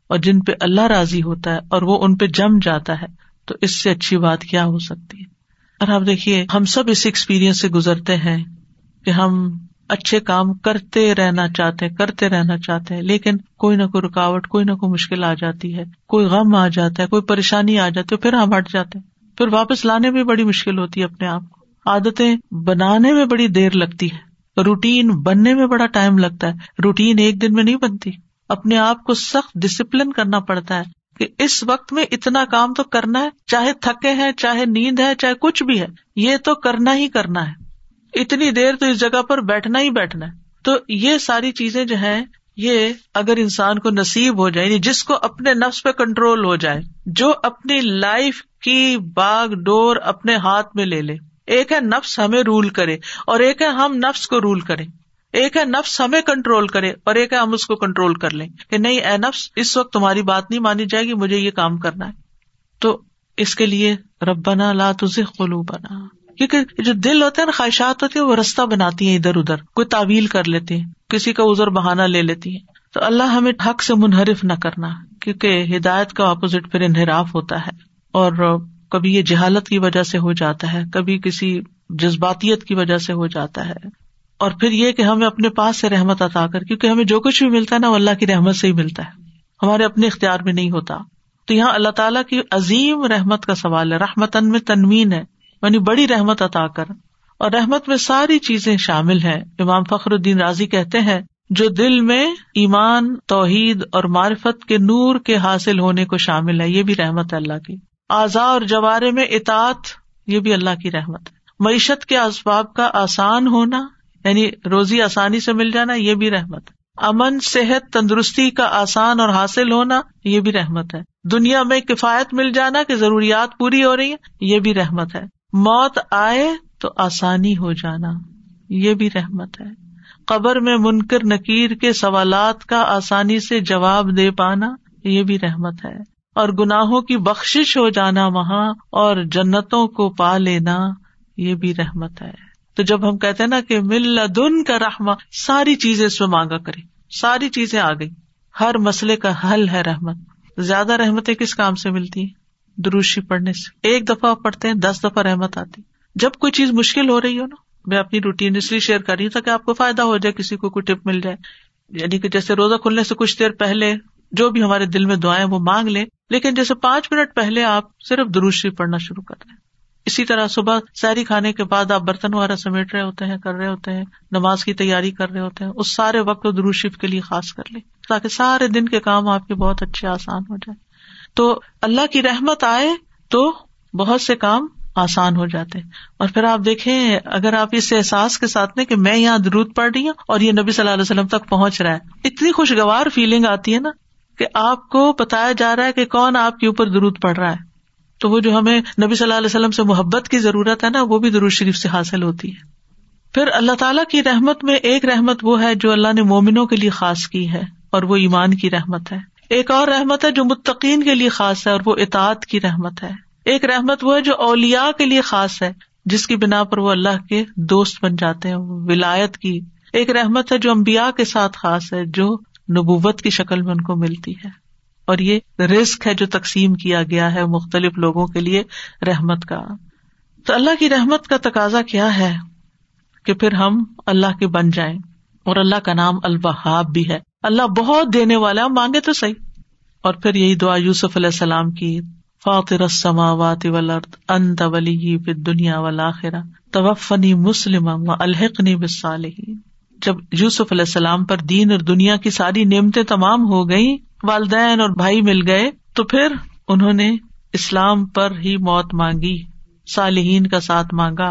A: اور جن پہ اللہ راضی ہوتا ہے اور وہ ان پہ جم جاتا ہے، تو اس سے اچھی بات کیا ہو سکتی ہے۔ اور آپ دیکھیے، ہم سب اس ایکسپیرئنس سے گزرتے ہیں کہ ہم اچھے کام کرتے رہنا چاہتے کرتے رہنا چاہتے ہیں، لیکن کوئی نہ کوئی رکاوٹ، کوئی نہ کوئی مشکل آ جاتی ہے، کوئی غم آ جاتا ہے، کوئی پریشانی آ جاتی ہے، پھر ہم ہٹ جاتے ہیں۔ پھر واپس لانے میں بڑی مشکل ہوتی ہے اپنے آپ کو۔ عادتیں بنانے میں بڑی دیر لگتی ہے۔ روٹین بننے میں بڑا ٹائم لگتا ہے۔ روٹین ایک دن میں نہیں بنتی۔ اپنے آپ کو سخت ڈسپلن کرنا پڑتا ہے کہ اس وقت میں اتنا کام تو کرنا ہے، چاہے تھکے ہیں، چاہے نیند ہے، چاہے کچھ بھی ہے، یہ تو کرنا ہی کرنا ہے۔ اتنی دیر تو اس جگہ پر بیٹھنا ہی بیٹھنا ہے۔ تو یہ ساری چیزیں جو ہے یہ اگر انسان کو نصیب ہو جائے یعنی جس کو اپنے نفس پہ کنٹرول ہو جائے، جو اپنی لائف کی باغ ڈور اپنے ہاتھ میں لے لے۔ ایک ہے نفس ہمیں رول کرے، اور ایک ہے ہم نفس کو رول کریں۔ ایک ہے نفس ہمیں کنٹرول کرے، اور ایک ہے ہم اس کو کنٹرول کر لیں۔ کہ نہیں، اے نفس، اس وقت تمہاری بات نہیں مانی جائے گی، مجھے یہ کام کرنا ہے۔ تو اس کے لیے ربنا لا تجھے قلو بنا کیونکہ جو دل ہوتے ہیں نا، خواہشات ہوتی ہیں، وہ رستہ بناتی ہیں ادھر ادھر، کوئی تعویل کر لیتے ہیں، کسی کا ازر بہانا لے لیتی ہیں۔ تو اللہ ہمیں حق سے منحرف نہ کرنا، کیونکہ ہدایت کا اپوزٹ پھر انحراف ہوتا ہے۔ اور کبھی یہ جہالت کی وجہ سے ہو جاتا ہے، کبھی کسی جذباتیت کی وجہ سے ہو جاتا ہے۔ اور پھر یہ کہ ہمیں اپنے پاس سے رحمت عطا کر، کیونکہ ہمیں جو کچھ بھی ملتا ہے نا، وہ اللہ کی رحمت سے ہی ملتا ہے۔ ہمارے اپنے اختیار میں نہیں ہوتا۔ تو یہاں اللہ تعالیٰ کی عظیم رحمت کا سوال ہے رحمت میں تنوین ہے۔ یعنی بڑی رحمت عطا کر اور رحمت میں ساری چیزیں شامل ہیں۔ امام فخر الدین راضی کہتے ہیں، جو دل میں ایمان، توحید اور معرفت کے نور کے حاصل ہونے کو شامل ہے، یہ بھی رحمت ہے اللہ کی۔ اعضاء اور جوارے میں اطاعت، یہ بھی اللہ کی رحمت ہے۔ معیشت کے اسباب کا آسان ہونا یعنی روزی آسانی سے مل جانا، یہ بھی رحمت ہے۔ امن، صحت، تندرستی کا آسان اور حاصل ہونا، یہ بھی رحمت ہے۔ دنیا میں کفایت مل جانا کہ ضروریات پوری ہو رہی ہے یہ بھی رحمت ہے۔ موت آئے تو آسانی ہو جانا، یہ بھی رحمت ہے۔ قبر میں منکر نکیر کے سوالات کا آسانی سے جواب دے پانا، یہ بھی رحمت ہے۔ اور گناہوں کی بخش ہو جانا وہاں اور جنتوں کو پا لینا، یہ بھی رحمت ہے۔ تو جب ہم کہتے ہیں نا کہ مل دن کا رحما ساری چیزیں اس میں مانگا کرے ساری چیزیں آ گئی ہر مسئلے کا حل ہے رحمت۔ زیادہ رحمتیں کس کام سے ملتی؟ ہیں دروشی پڑھنے سے۔ ایک دفعہ پڑھتے ہیں، دس دفعہ رحمت آتی۔ جب کوئی چیز مشکل ہو رہی ہو نا، میں اپنی روٹین اس لیے شیئر کر رہی ہوں تاکہ آپ کو فائدہ ہو جائے، کسی کو کوئی ٹپ مل جائے۔ یعنی کہ جیسے روزہ کھلنے سے کچھ دیر پہلے جو بھی ہمارے دل میں دعائیں وہ مانگ لیں، لیکن جیسے پانچ منٹ پہلے آپ صرف دروشی پڑھنا شروع کر دیں۔ اسی طرح صبح سیری کھانے کے بعد آپ برتن وغیرہ سمیٹ رہے ہوتے ہیں، کر رہے ہوتے ہیں، نماز کی تیاری کر رہے ہوتے ہیں، اس سارے وقت دروشف کے لیے خاص کر لیں، تاکہ سارے دن کے کام آپ کے بہت اچھے آسان ہو جائے تو اللہ کی رحمت آئے تو بہت سے کام آسان ہو جاتے اور پھر آپ دیکھیں، اگر آپ اس احساس کے ساتھ کہ میں یہاں درود پڑھ رہی ہوں اور یہ نبی صلی اللہ علیہ وسلم تک پہنچ رہا ہے، اتنی خوشگوار فیلنگ آتی ہے نا کہ آپ کو بتایا جا رہا ہے کہ کون آپ کے اوپر درود پڑ رہا ہے۔ تو وہ جو ہمیں نبی صلی اللہ علیہ وسلم سے محبت کی ضرورت ہے نا، وہ بھی درود شریف سے حاصل ہوتی ہے۔ پھر اللہ تعالیٰ کی رحمت میں ایک رحمت وہ ہے جو اللہ نے مومنوں کے لیے خاص کی ہے اور وہ ایمان کی رحمت ہے۔ ایک اور رحمت ہے جو متقین کے لیے خاص ہے اور وہ اطاعت کی رحمت ہے۔ ایک رحمت وہ ہے جو اولیا کے لیے خاص ہے، جس کی بنا پر وہ اللہ کے دوست بن جاتے ہیں ولایت کی۔ ایک رحمت ہے جو امبیا کے ساتھ خاص ہے، جو نبوت کی شکل میں ان کو ملتی ہے۔ اور یہ رسک ہے جو تقسیم کیا گیا ہے مختلف لوگوں کے لیے رحمت کا۔ تو اللہ کی رحمت کا تقاضا کیا ہے کہ پھر ہم اللہ کے بن جائیں، اور اللہ کا نام البہاب بھی ہے۔ اللہ بہت دینے والا، مانگے تو صحیح۔ اور پھر یہی دعا یوسف علیہ السلام کی، فاطر السماوات والارض، انت ولی فی الدنیا والآخرہ، توفنی مسلم و الحقنی بالصالحین۔ جب یوسف علیہ السلام پر دین اور دنیا کی ساری نعمتیں تمام ہو گئی والدین اور بھائی مل گئے، تو پھر انہوں نے اسلام پر ہی موت مانگی، صالحین کا ساتھ مانگا۔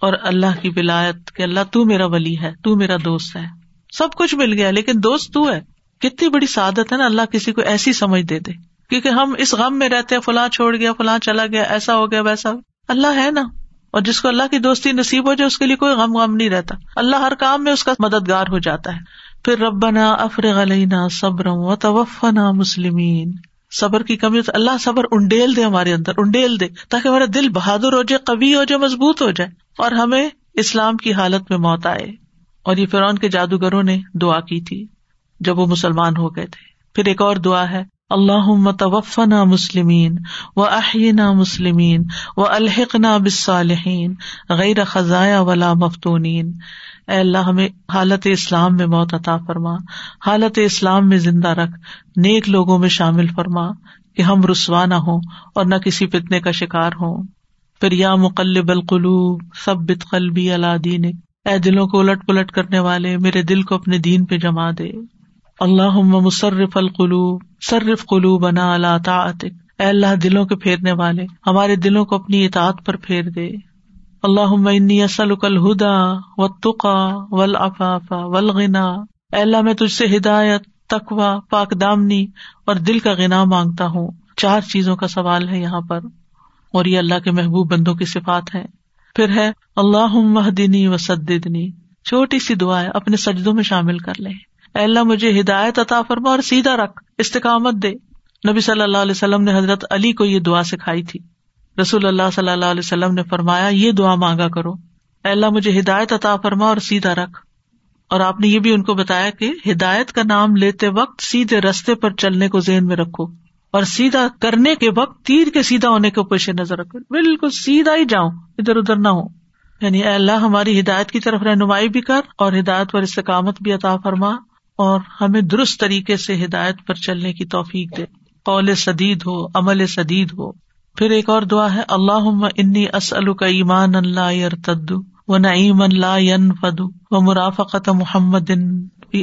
A: اور اللہ کی ولایت کہ اللہ تو میرا ولی ہے، تو میرا دوست ہے۔ سب کچھ مل گیا، لیکن دوست تو ہے۔ کتنی بڑی سعادت ہے نا اللہ کسی کو ایسی سمجھ دے دے۔ کیونکہ ہم اس غم میں رہتے فلاں چھوڑ گیا، فلاں چلا گیا، ایسا ہو گیا، ویسا۔ اللہ ہے نا۔ اور جس کو اللہ کی دوستی نصیب ہو جائے، اس کے لیے کوئی غم غم نہیں رہتا۔ اللہ ہر کام میں اس کا مددگار ہو جاتا ہے۔ پھر ربنا افرغ علینا صبر و توفنا مسلمین۔ صبر کی کمی اللہ صبر انڈیل دے ہمارے اندر، انڈیل دے، تاکہ ہمارا دل بہادر ہو جائے کبھی ہو جائے، مضبوط ہو جائے، اور ہمیں اسلام کی حالت میں موت آئے۔ اور یہ فرعون کے جادوگروں نے دعا کی تھی جب وہ مسلمان ہو گئے تھے۔ پھر ایک اور دعا ہے اللہ توفنا مسلمین و احینا مسلمین و الحقنا بصالحین غیر خزایا ولا مفتونین۔ اے اللہ، ہمیں حالت اسلام میں موت عطا فرما۔ حالت اسلام میں زندہ رکھ۔ نیک لوگوں میں شامل فرما کہ ہم رسوا نہ ہوں اور نہ کسی فتنے کا شکار ہوں۔ پھر یا مقلب القلوب سب قلبی اللہ دین اے دلوں کو الٹ پلٹ کرنے والے، میرے دل کو اپنے دین پہ جما دے۔ اللہ مصرف القلوب، صرف قلوب بنا اللہ تعطق اے اللہ، دلوں کے پھیرنے والے، ہمارے دلوں کو اپنی اطاعت پر پھیر دے۔ اللہ انی اسلک الہدا و تقا ولافاف ولغنا اللہ، میں تجھ سے ہدایت تقوا پاک دامنی اور دل کا غنا مانگتا ہوں۔ چار چیزوں کا سوال ہے یہاں پر۔ اور یہ اللہ کے محبوب بندوں کی صفات ہے پھر ہے اللہ مہدنی و سدنی چھوٹی سی دعا ہے اپنے سجدوں میں شامل کر لیں۔ اے اللہ، مجھے ہدایت عطا فرما اور سیدھا رکھ، استقامت دے۔ نبی صلی اللہ علیہ وسلم نے حضرت علی کو یہ دعا سکھائی تھی۔ رسول اللہ صلی اللہ علیہ وسلم نے فرمایا، یہ دعا مانگا کرو۔ اے اللہ، مجھے ہدایت عطا فرما اور سیدھا رکھ۔ اور آپ نے یہ بھی ان کو بتایا کہ ہدایت کا نام لیتے وقت سیدھے رستے پر چلنے کو ذہن میں رکھو۔ اور سیدھا کرنے کے وقت تیر کے سیدھا ہونے کو پیش نظر رکھو۔ بالکل سیدھا ہی جاؤں ادھر ادھر نہ ہو۔ یعنی اے اللہ، ہماری ہدایت کی طرف رہنمائی بھی کر اور ہدایت پر استقامت بھی عطا فرما اور ہمیں درست طریقے سے ہدایت پر چلنے کی توفیق دے۔ قول سدید ہو، عمل سدید ہو۔ پھر ایک اور دعا ہے اللہ انی اسل کا ایمان اللہ تدو و نعیم اللہ فدو و مرافقت محمد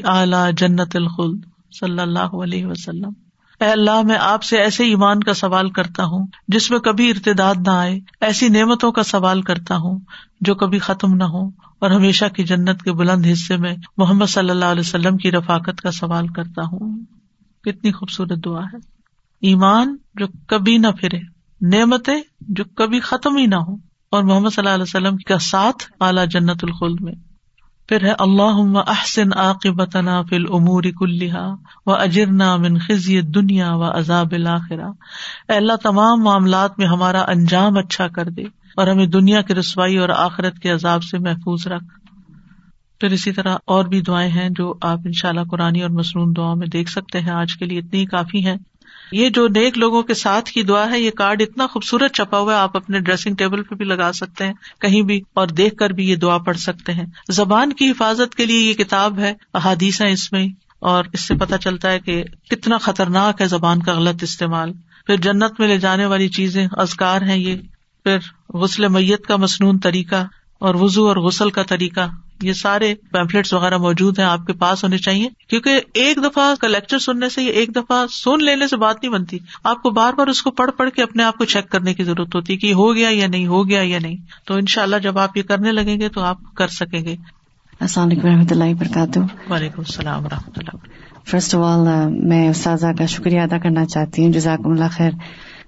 A: اعلی جنت الخل صلی اللہ علیہ وسلم۔ اے اللہ، میں آپ سے ایسے ایمان کا سوال کرتا ہوں جس میں کبھی ارتداد نہ آئے، ایسی نعمتوں کا سوال کرتا ہوں جو کبھی ختم نہ ہو اور ہمیشہ کی جنت کے بلند حصے میں محمد صلی اللہ علیہ وسلم کی رفاقت کا سوال کرتا ہوں۔ کتنی خوبصورت دعا ہے۔ ایمان جو کبھی نہ پھرے، نعمتیں جو کبھی ختم ہی نہ ہو اور محمد صلی اللہ علیہ وسلم کا ساتھ اعلیٰ جنت الخل میں۔ پھر ہے اللہ احسن عاقبت فل عمور کلحا و اجرنا من خزی دنیا و عذاب الآخرا اللہ، تمام معاملات میں ہمارا انجام اچھا کر دے اور ہمیں دنیا کی رسوائی اور آخرت کے عذاب سے محفوظ رکھ۔ پھر اسی طرح اور بھی دعائیں ہیں جو آپ ان شاء اللہ قرآن اور مصنون دعا میں دیکھ سکتے ہیں، آج کے لیے اتنی کافی ہیں۔ یہ جو نیک لوگوں کے ساتھ کی دعا ہے، یہ کارڈ اتنا خوبصورت چھپا ہوا ہے، آپ اپنے ڈریسنگ ٹیبل پہ بھی لگا سکتے ہیں، کہیں بھی اور دیکھ کر بھی یہ دعا پڑھ سکتے ہیں۔ زبان کی حفاظت کے لیے یہ کتاب ہے احادیث ہے اس میں، اور اس سے پتہ چلتا ہے کہ کتنا خطرناک ہے زبان کا غلط استعمال۔ پھر جنت میں لے جانے والی چیزیں ازکار ہیں یہ۔ پھر غسل میت کا مصنون طریقہ اور وزو اور غسل کا طریقہ۔ یہ سارے پیمفلٹس وغیرہ موجود ہیں آپ کے پاس ہونے چاہیے کیونکہ ایک دفعہ کا لیکچر سننے سے ایک دفعہ سن لینے سے بات نہیں بنتی۔ آپ کو بار بار اس کو پڑھ پڑھ کے اپنے آپ کو چیک کرنے کی ضرورت ہوتی ہے کہ ہو گیا یا نہیں ہو گیا یا نہیں۔ تو ان شاء اللہ جب آپ یہ کرنے لگیں گے تو آپ کر سکیں گے۔
D: السلام علیکم رحمۃ اللہ وبرکاتہ۔
A: وعلیکم السلام و رحمۃ اللہ
D: فرسٹ آف آل میں استاذہ کا شکریہ ادا کرنا چاہتی ہوں۔ جزاک اللہ خیر۔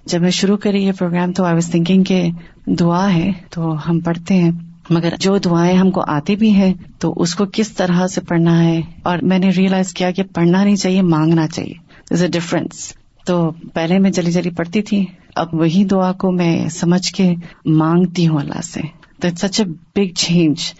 D: جب میں شروع کری یہ پروگرام تو آئی واز تھنکنگ کہ دعا ہے تو ہم پڑھتے ہیں۔ مگر جو دعائیں ہم کو آتی بھی ہیں تو اس کو کس طرح سے پڑھنا ہے؟ اور میں نے ریئلائز کیا کہ پڑھنا نہیں چاہیے مانگنا چاہیے. از اے ڈفرنس تو پہلے میں جلی جلی پڑھتی تھی اب وہی دعا کو میں سمجھ کے مانگتی ہوں اللہ سے. تو it's such a big change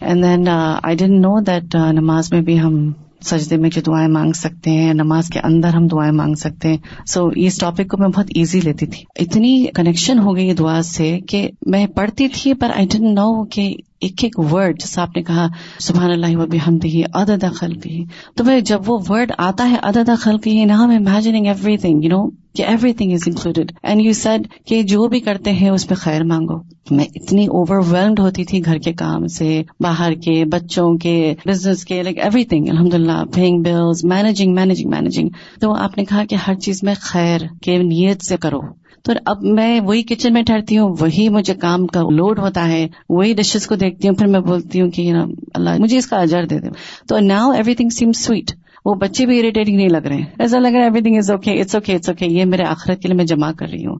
D: and then I didn't know that نماز میں بھی ہم سجدے میں جو دعائیں مانگ سکتے ہیں نماز کے اندر ہم دعائیں مانگ سکتے ہیں۔ سو so, اس ٹاپک کو میں بہت ایزی لیتی تھی۔ اتنی کنیکشن ہو گئی دعا سے کہ میں پڑھتی تھی پر آئی ڈنٹ نو کہ ایک ایک ورڈ جیسے آپ نے کہا سبحان اللہ و بحمدہ عدد خلقی۔ تو میں جب وہ ورڈ آتا ہے عدد خلقی نا ہم imagining everything you know کہ everything is included and you said کہ جو بھی کرتے ہیں اس پہ خیر مانگو. میں اتنی اوور ویلڈ ہوتی تھی گھر کے کام سے، باہر کے، بچوں کے بزنس کے لائک ایوری تھنگ الحمد للہ paying bills managing managing managing تو آپ نے کہا کہ ہر چیز میں خیر کے نیت سے کرو. تو اب میں وہی کچن میں ٹھہرتی ہوں، وہی مجھے کام کا لوڈ ہوتا ہے، وہی ڈشز کو دیکھتی ہوں، پھر میں بولتی ہوں کہ اللہ مجھے اس کا اجر دے دے. تو now everything same sweet وہ بچے بھی اریٹیٹنگ نہیں لگ رہے ہیں۔ ایسا لگ رہا ہے everything is okay it's okay it's okay یہ میرے آخرت کے لیے میں جمع کر رہی ہوں۔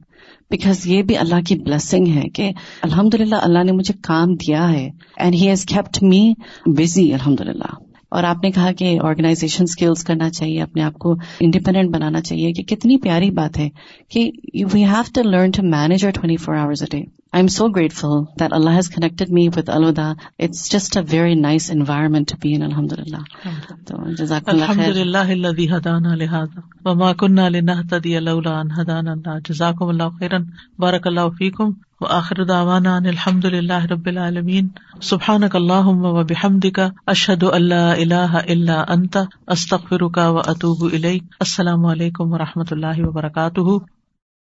D: بیکاز یہ بھی اللہ کی بلسنگ ہے کہ الحمد للہ اللہ نے مجھے کام دیا ہے and he has kept me busy الحمد للہ اور آپ نے کہا کہ آرگنائزیشن اسکلس کرنا چاہیے اپنے آپ کو انڈیپینڈنٹ بنانا چاہیے کہ کتنی پیاری بات ہے کہ we have to learn to manage twenty four hours a day I am so grateful that Allah has connected me with الدا it's just a very nice environment to be in الحمد للہ تو جزاک
A: الحمد للہ الذي هدانا لهذا. وما كنا لنهتدي لولا ان هدانا الله. جزاكم الله خيرا. بارك الله فيكم. وآخر دعوانا ان الحمد للہ رب العالمين سبحانك اللهم وبحمدك اشهد ان لا اللہ الا انت استغفرك واتوب اليك السلام علیکم و رحمۃ اللہ وبرکاتہ.